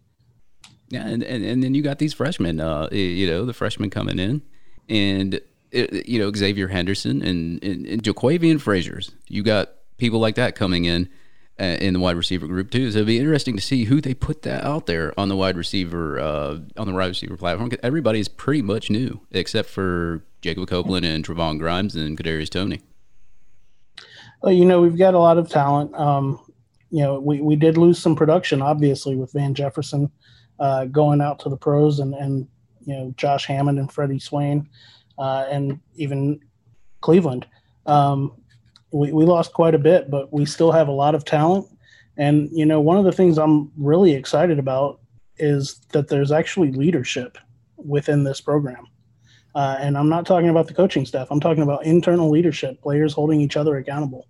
Yeah, and, and, and then you got these freshmen. Uh, you know, the freshmen coming in, and it, you know Xzavier Henderson and and, and Jaquavion Fraziars. You got people like that coming in uh, in the wide receiver group too. So it'd be interesting to see who they put that out there on the wide receiver uh, on the wide receiver platform. Everybody is pretty much new except for Jacob Copeland and Trevon Grimes and Kadarius Toney? Well, you know, we've got a lot of talent. Um, you know, we, we did lose some production, obviously, with Van Jefferson uh, going out to the pros and, and, you know, Josh Hammond and Freddie Swain uh, and even Cleveland. Um, we, we lost quite a bit, but we still have a lot of talent. And, you know, one of the things I'm really excited about is that there's actually leadership within this program. Uh, and I'm not talking about the coaching staff. I'm talking about internal leadership, players holding each other accountable.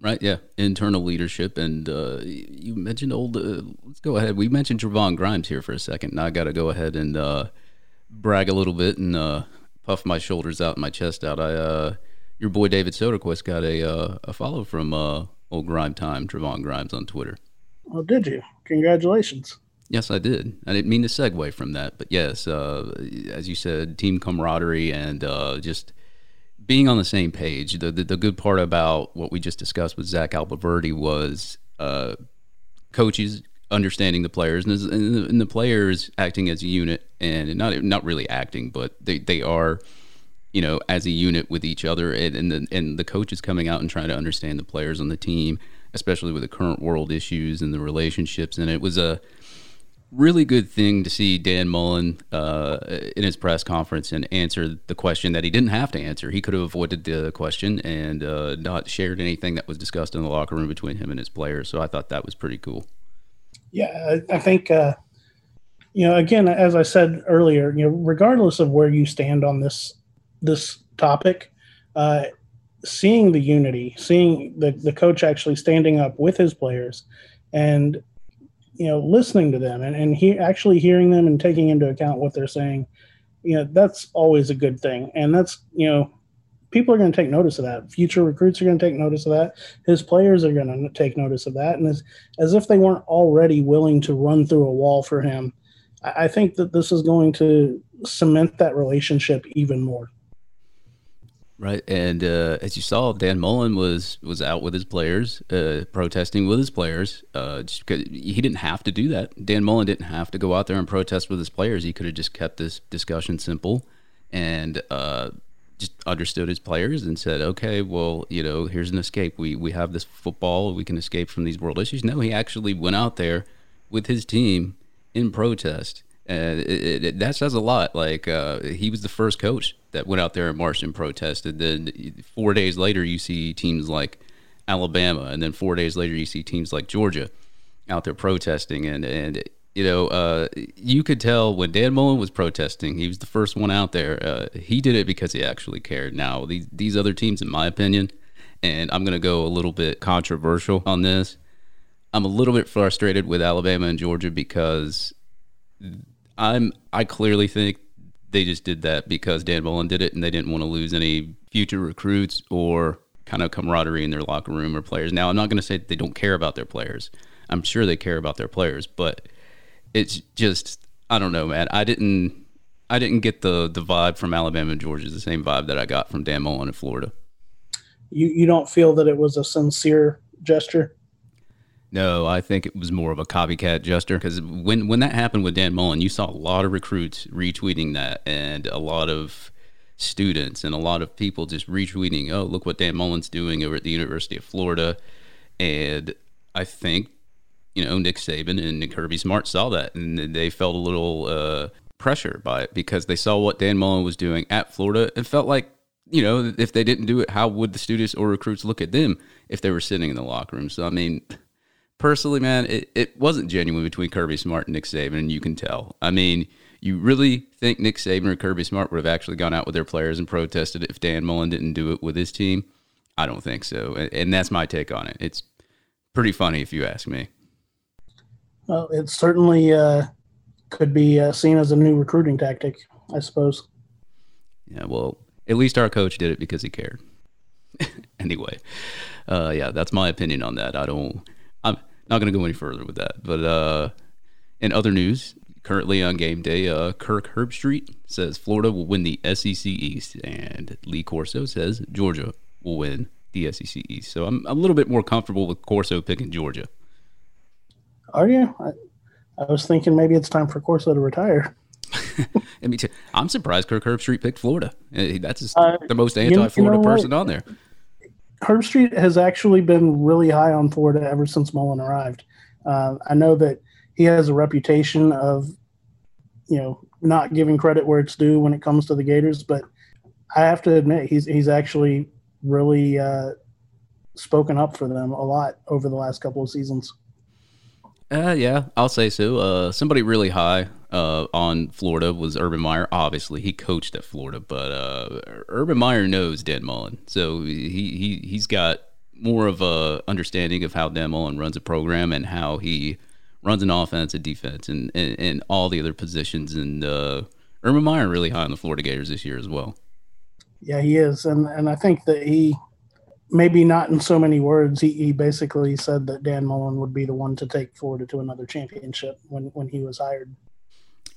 Right. Yeah. Internal leadership. And uh, you mentioned old. Uh, let's go ahead. We mentioned Trevon Grimes here for a second. Now I got to go ahead and uh, brag a little bit and uh, puff my shoulders out and my chest out. I, uh, your boy David Soderquist got a a follow from old Grime Time, Trevon Grimes on Twitter. Oh, did you? Congratulations. Yes, I did. I didn't mean to segue from that, but yes, uh, as you said, team camaraderie and uh, just being on the same page. The, the, the good part about what we just discussed with Zach Abolverdi was uh, coaches understanding the players and, the, and the players acting as a unit and not not really acting, but they, they are you know as a unit with each other and and the, and the coaches coming out and trying to understand the players on the team, especially with the current world issues and the relationships. And it was a really good thing to see Dan Mullen uh, in his press conference and answer the question that he didn't have to answer. He could have avoided the question and uh, not shared anything that was discussed in the locker room between him and his players. So I thought that was pretty cool. Yeah, I, think uh, you know. Again, as I said earlier, you know, regardless of where you stand on this this topic, uh, seeing the unity, seeing the the coach actually standing up with his players, and you know listening to them and, and he actually hearing them and taking into account what they're saying you know that's always a good thing. And that's you know people are going to take notice of that. Future recruits are going to take notice of that. His players are going to take notice of that. And as, as if they weren't already willing to run through a wall for him I, I think that this is going to cement that relationship even more Right, and uh, as you saw, Dan Mullen was was out with his players, uh, protesting with his players. Uh, just because he didn't have to do that. Dan Mullen didn't have to go out there and protest with his players. He could have just kept this discussion simple and uh, just understood his players and said, "Okay, well, you know, here's an escape. We we have this football. We can escape from these world issues." No, he actually went out there with his team in protest and it, it, that says a lot. Like uh, he was the first coach that went out there and marched and protested. Then four days later, you see teams like Alabama, and then four days later, you see teams like Georgia out there protesting. And and you know, uh, you could tell when Dan Mullen was protesting, he was the first one out there. Uh, he did it because he actually cared. Now these these other teams, in my opinion, and I'm going to go a little bit controversial on this. I'm a little bit frustrated with Alabama and Georgia because I'm I clearly think they just did that because Dan Mullen did it and they didn't want to lose any future recruits or kind of camaraderie in their locker room or players. Now, I'm not going to say they don't care about their players. I'm sure they care about their players, but it's just I don't know, man. I didn't I didn't get the the vibe from Alabama and Georgia the same vibe that I got from Dan Mullen in Florida. You you don't feel that it was a sincere gesture? No, I think it was more of a copycat gesture because when when that happened with Dan Mullen, you saw a lot of recruits retweeting that, and a lot of students and a lot of people just retweeting, "Oh, look what Dan Mullen's doing over at the University of Florida," and I think you know Nick Saban and Nick Kirby Smart saw that, and they felt a little uh, pressure by it because they saw what Dan Mullen was doing at Florida and felt like you know if they didn't do it, how would the students or recruits look at them if they were sitting in the locker room? So I mean personally, man, it, it wasn't genuine between Kirby Smart and Nick Saban, and you can tell. I mean, you really think Nick Saban or Kirby Smart would have actually gone out with their players and protested if Dan Mullen didn't do it with his team? I don't think so. And, and that's my take on it. It's pretty funny if you ask me. Well, it certainly uh, could be uh, seen as a new recruiting tactic, I suppose. Yeah, well, at least our coach did it because he cared. anyway, uh, yeah, that's my opinion on that. I don't. Not going to go any further with that. But uh, in other news, currently on game day, uh, Kirk Herbstreit says Florida will win the SEC East, and Lee Corso says Georgia will win the SEC East. So I'm, I'm a little bit more comfortable with Corso picking Georgia. Are you? I, I was thinking maybe it's time for Corso to retire. me too. I'm surprised Kirk Herbstreit picked Florida. That's uh, the most anti-Florida you know person on there. Herbstreit has actually been really high on Florida ever since Mullen arrived. Uh, I know that he has a reputation of, you know, not giving credit where it's due when it comes to the Gators, but I have to admit he's he's actually really uh, spoken up for them a lot over the last couple of seasons. Uh, yeah, I'll say so. Uh, somebody really high uh, on Florida was Urban Meyer. Obviously, he coached at Florida, but uh, Urban Meyer knows Dan Mullen, so he he he's got more of a understanding of how Dan Mullen runs a program and how he runs an offense and defense and, and, and all the other positions. And uh, Urban Meyer really high on the Florida Gators this year as well. Yeah, he is, and and I think that he maybe not in so many words. He, he basically said that Dan Mullen would be the one to take Florida to another championship when, when he was hired.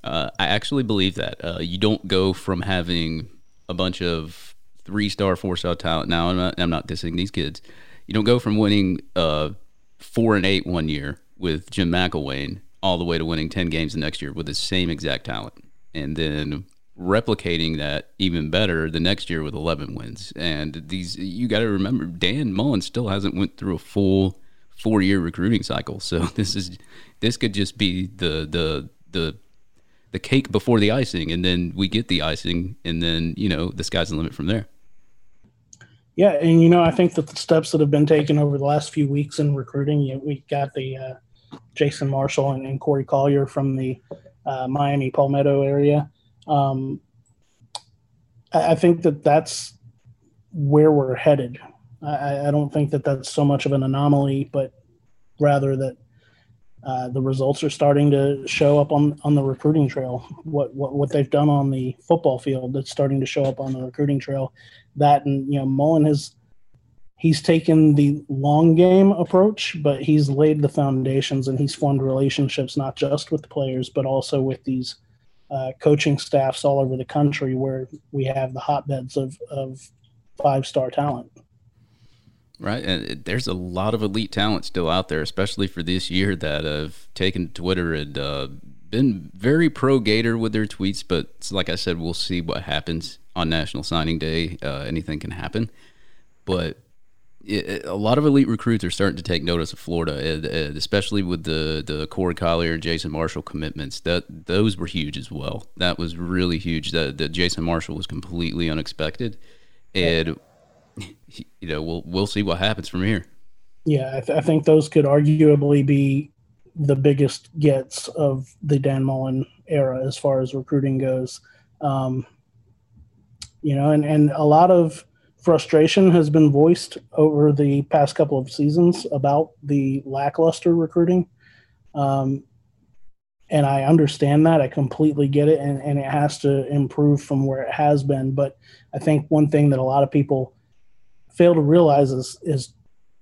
Uh, I actually believe that. Uh, you don't go from having a bunch of three star, four star talent. Now, I'm not, I'm not dissing these kids. You don't go from winning uh, four and eight one year with Jim McElwain all the way to winning 10 games the next year with the same exact talent. And then replicating that even better the next year with 11 wins. And these, you got to remember, Dan Mullen still hasn't went through a full four year recruiting cycle. So this is, this could just be the, the, the, the cake before the icing. And then we get the icing and then, you know, the sky's the limit from there. Yeah. And, you know, I think that the steps that have been taken over the last few weeks in recruiting, you know, we got the, uh, Jason Marshall and, and Corey Collier from the uh, Miami Palmetto area um, I, think that that's where we're headed. I, I, don't think that that's so much of an anomaly, but rather that uh, the results are starting to show up on on the recruiting trail. What what what they've done on the football field that's starting to show up on the recruiting trail. That and you know Mullen has he's taken the long game approach, but he's laid the foundations and he's formed relationships not just with the players but also with these uh, coaching staffs all over the country where we have the hotbeds of, of five star talent. Right. And there's a lot of elite talent still out there, especially for this year that have taken Twitter and uh, been very pro Gator with their tweets. But like I said, we'll see what happens on National Signing Day. Uh, anything can happen. But it, a lot of elite recruits are starting to take notice of Florida, and, and especially with the the Corey Collier and Jason Marshall commitments. That those were huge as well. That was really huge. That, that Jason Marshall was completely unexpected, and you know we'll we'll see what happens from here. Yeah, I, th- I think those could arguably be the biggest gets of the Dan Mullen era as far as recruiting goes. Um, you know, and, and a lot of frustration has been voiced over the past couple of seasons about the lackluster recruiting. Um, and I understand that. I completely get it. And, and it has to improve from where it has been. But I think one thing that a lot of people fail to realize is, is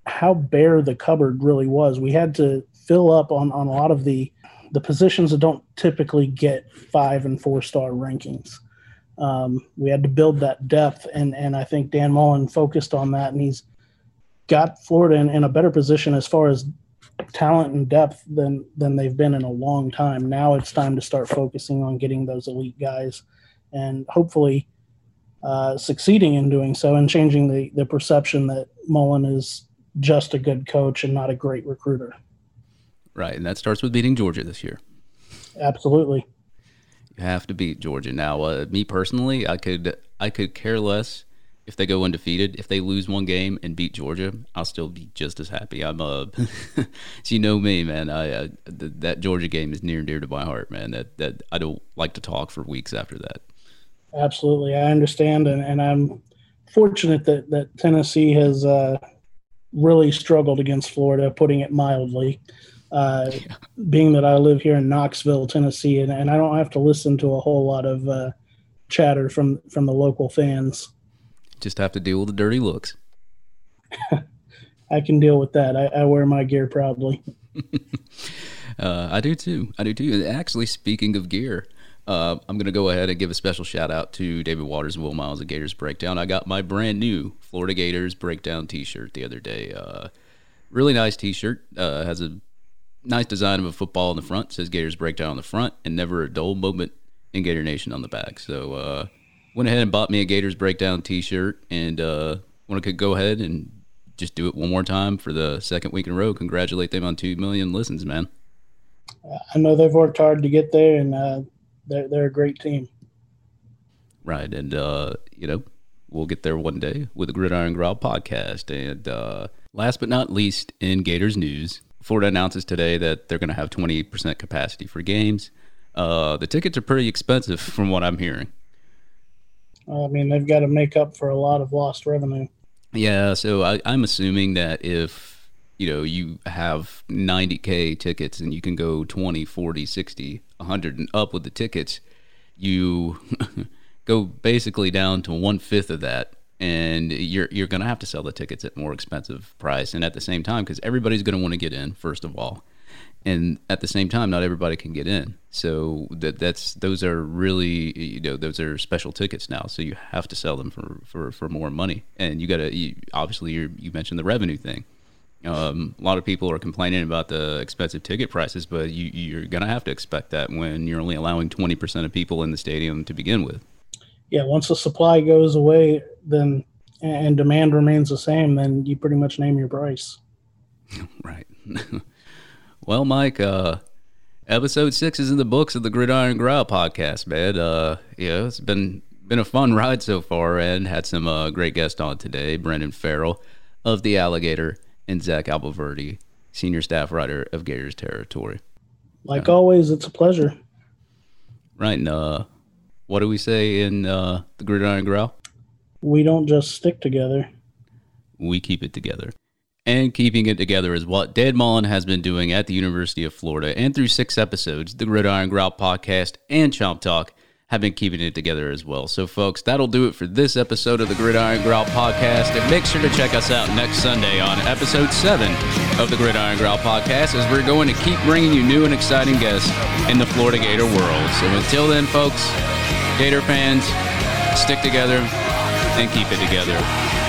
how bare the cupboard really was. We had to fill up on, on a lot of the, the positions that don't typically get five and four star rankings um, we had to build that depth, and and I think Dan Mullen focused on that, and he's got Florida in, in a better position as far as talent and depth than than they've been in a long time. Now it's time to start focusing on getting those elite guys, and hopefully uh, succeeding in doing so and changing the the perception that Mullen is just a good coach and not a great recruiter. Right, and that starts with beating Georgia this year. Absolutely. You have to beat Georgia. Now, uh, me personally, I could I could care less if they go undefeated. If they lose one game and beat Georgia, I'll still be just as happy. I'm uh, so you know me, man. I, I th- that Georgia game is near and dear to my heart, man. That that I don't like to talk for weeks after that. Absolutely, I understand, and, and I'm fortunate that that Tennessee has uh, really struggled against Florida, putting it mildly uh, yeah. being that I live here in Knoxville, Tennessee, and, and I don't have to listen to a whole lot of uh, chatter from from the local fans. Just have to deal with the dirty looks. I can deal with that. I, I wear my gear proudly. uh, I do too. I do too. Actually, speaking of gear, uh, I'm going to go ahead and give a special shout out to David Waters and Will Miles at Gators Breakdown. I got my brand new Florida Gators Breakdown T-shirt the other day. Uh, really nice T-shirt. Uh, has a nice design of a football in the front. Says Gators Breakdown on the front, and never a dull moment in Gator Nation on the back. So uh, went ahead and bought me a Gators Breakdown T-shirt, and uh, want to go ahead and just do it one more time for the second week in a row. Congratulate them on two million listens, man. I know they've worked hard to get there, and uh, they're they're a great team. Right, and uh, you know we'll get there one day with the Gridiron Growl podcast. And uh, last but not least, in Gators news, Florida announces today that they're going to have 28% capacity for games. Uh, the tickets are pretty expensive from what I'm hearing. I mean, they've got to make up for a lot of lost revenue. Yeah, so I, I'm assuming that if you know you have 90k tickets and you can go 20, 40, 60, 100 and up with the tickets, you go basically down to one fifth of that and you're you're going to have to sell the tickets at more expensive price and at the same time because everybody's going to want to get in first of all. And at the same time not everybody can get in. So that that's those are really you know those are special tickets now so you have to sell them for for, for more money. And you got to obviously you you mentioned the revenue thing um, a lot of people are complaining about the expensive ticket prices but you, you're going to have to expect that when you're only allowing 20% of people in the stadium to begin with yeah, once the supply goes away, then and demand remains the same, then you pretty much name your price. Right. well, Mike, uh, episode six is in the books of the Gridiron Growl podcast, man. Uh, yeah, it's been been a fun ride so far, and had some uh, great guests on today. Brendan Farrell of the Alligator and Zach Abolverdi, senior staff writer of Gators Territory. Like uh, always, it's a pleasure. Right, and uh, what do we say in uh, the Gridiron Growl? We don't just stick together. We keep it together. And keeping it together is what Dan Mullen has been doing at the University of Florida. And through six episodes, the Gridiron Growl podcast and Chomp Talk have been keeping it together as well. So, folks, that'll do it for this episode of the Gridiron Growl podcast. And make sure to check us out next Sunday on episode seven of the Gridiron Growl podcast as we're going to keep bringing you new and exciting guests in the Florida Gator world. So, until then, folks, Gator fans, stick together. and keep it together.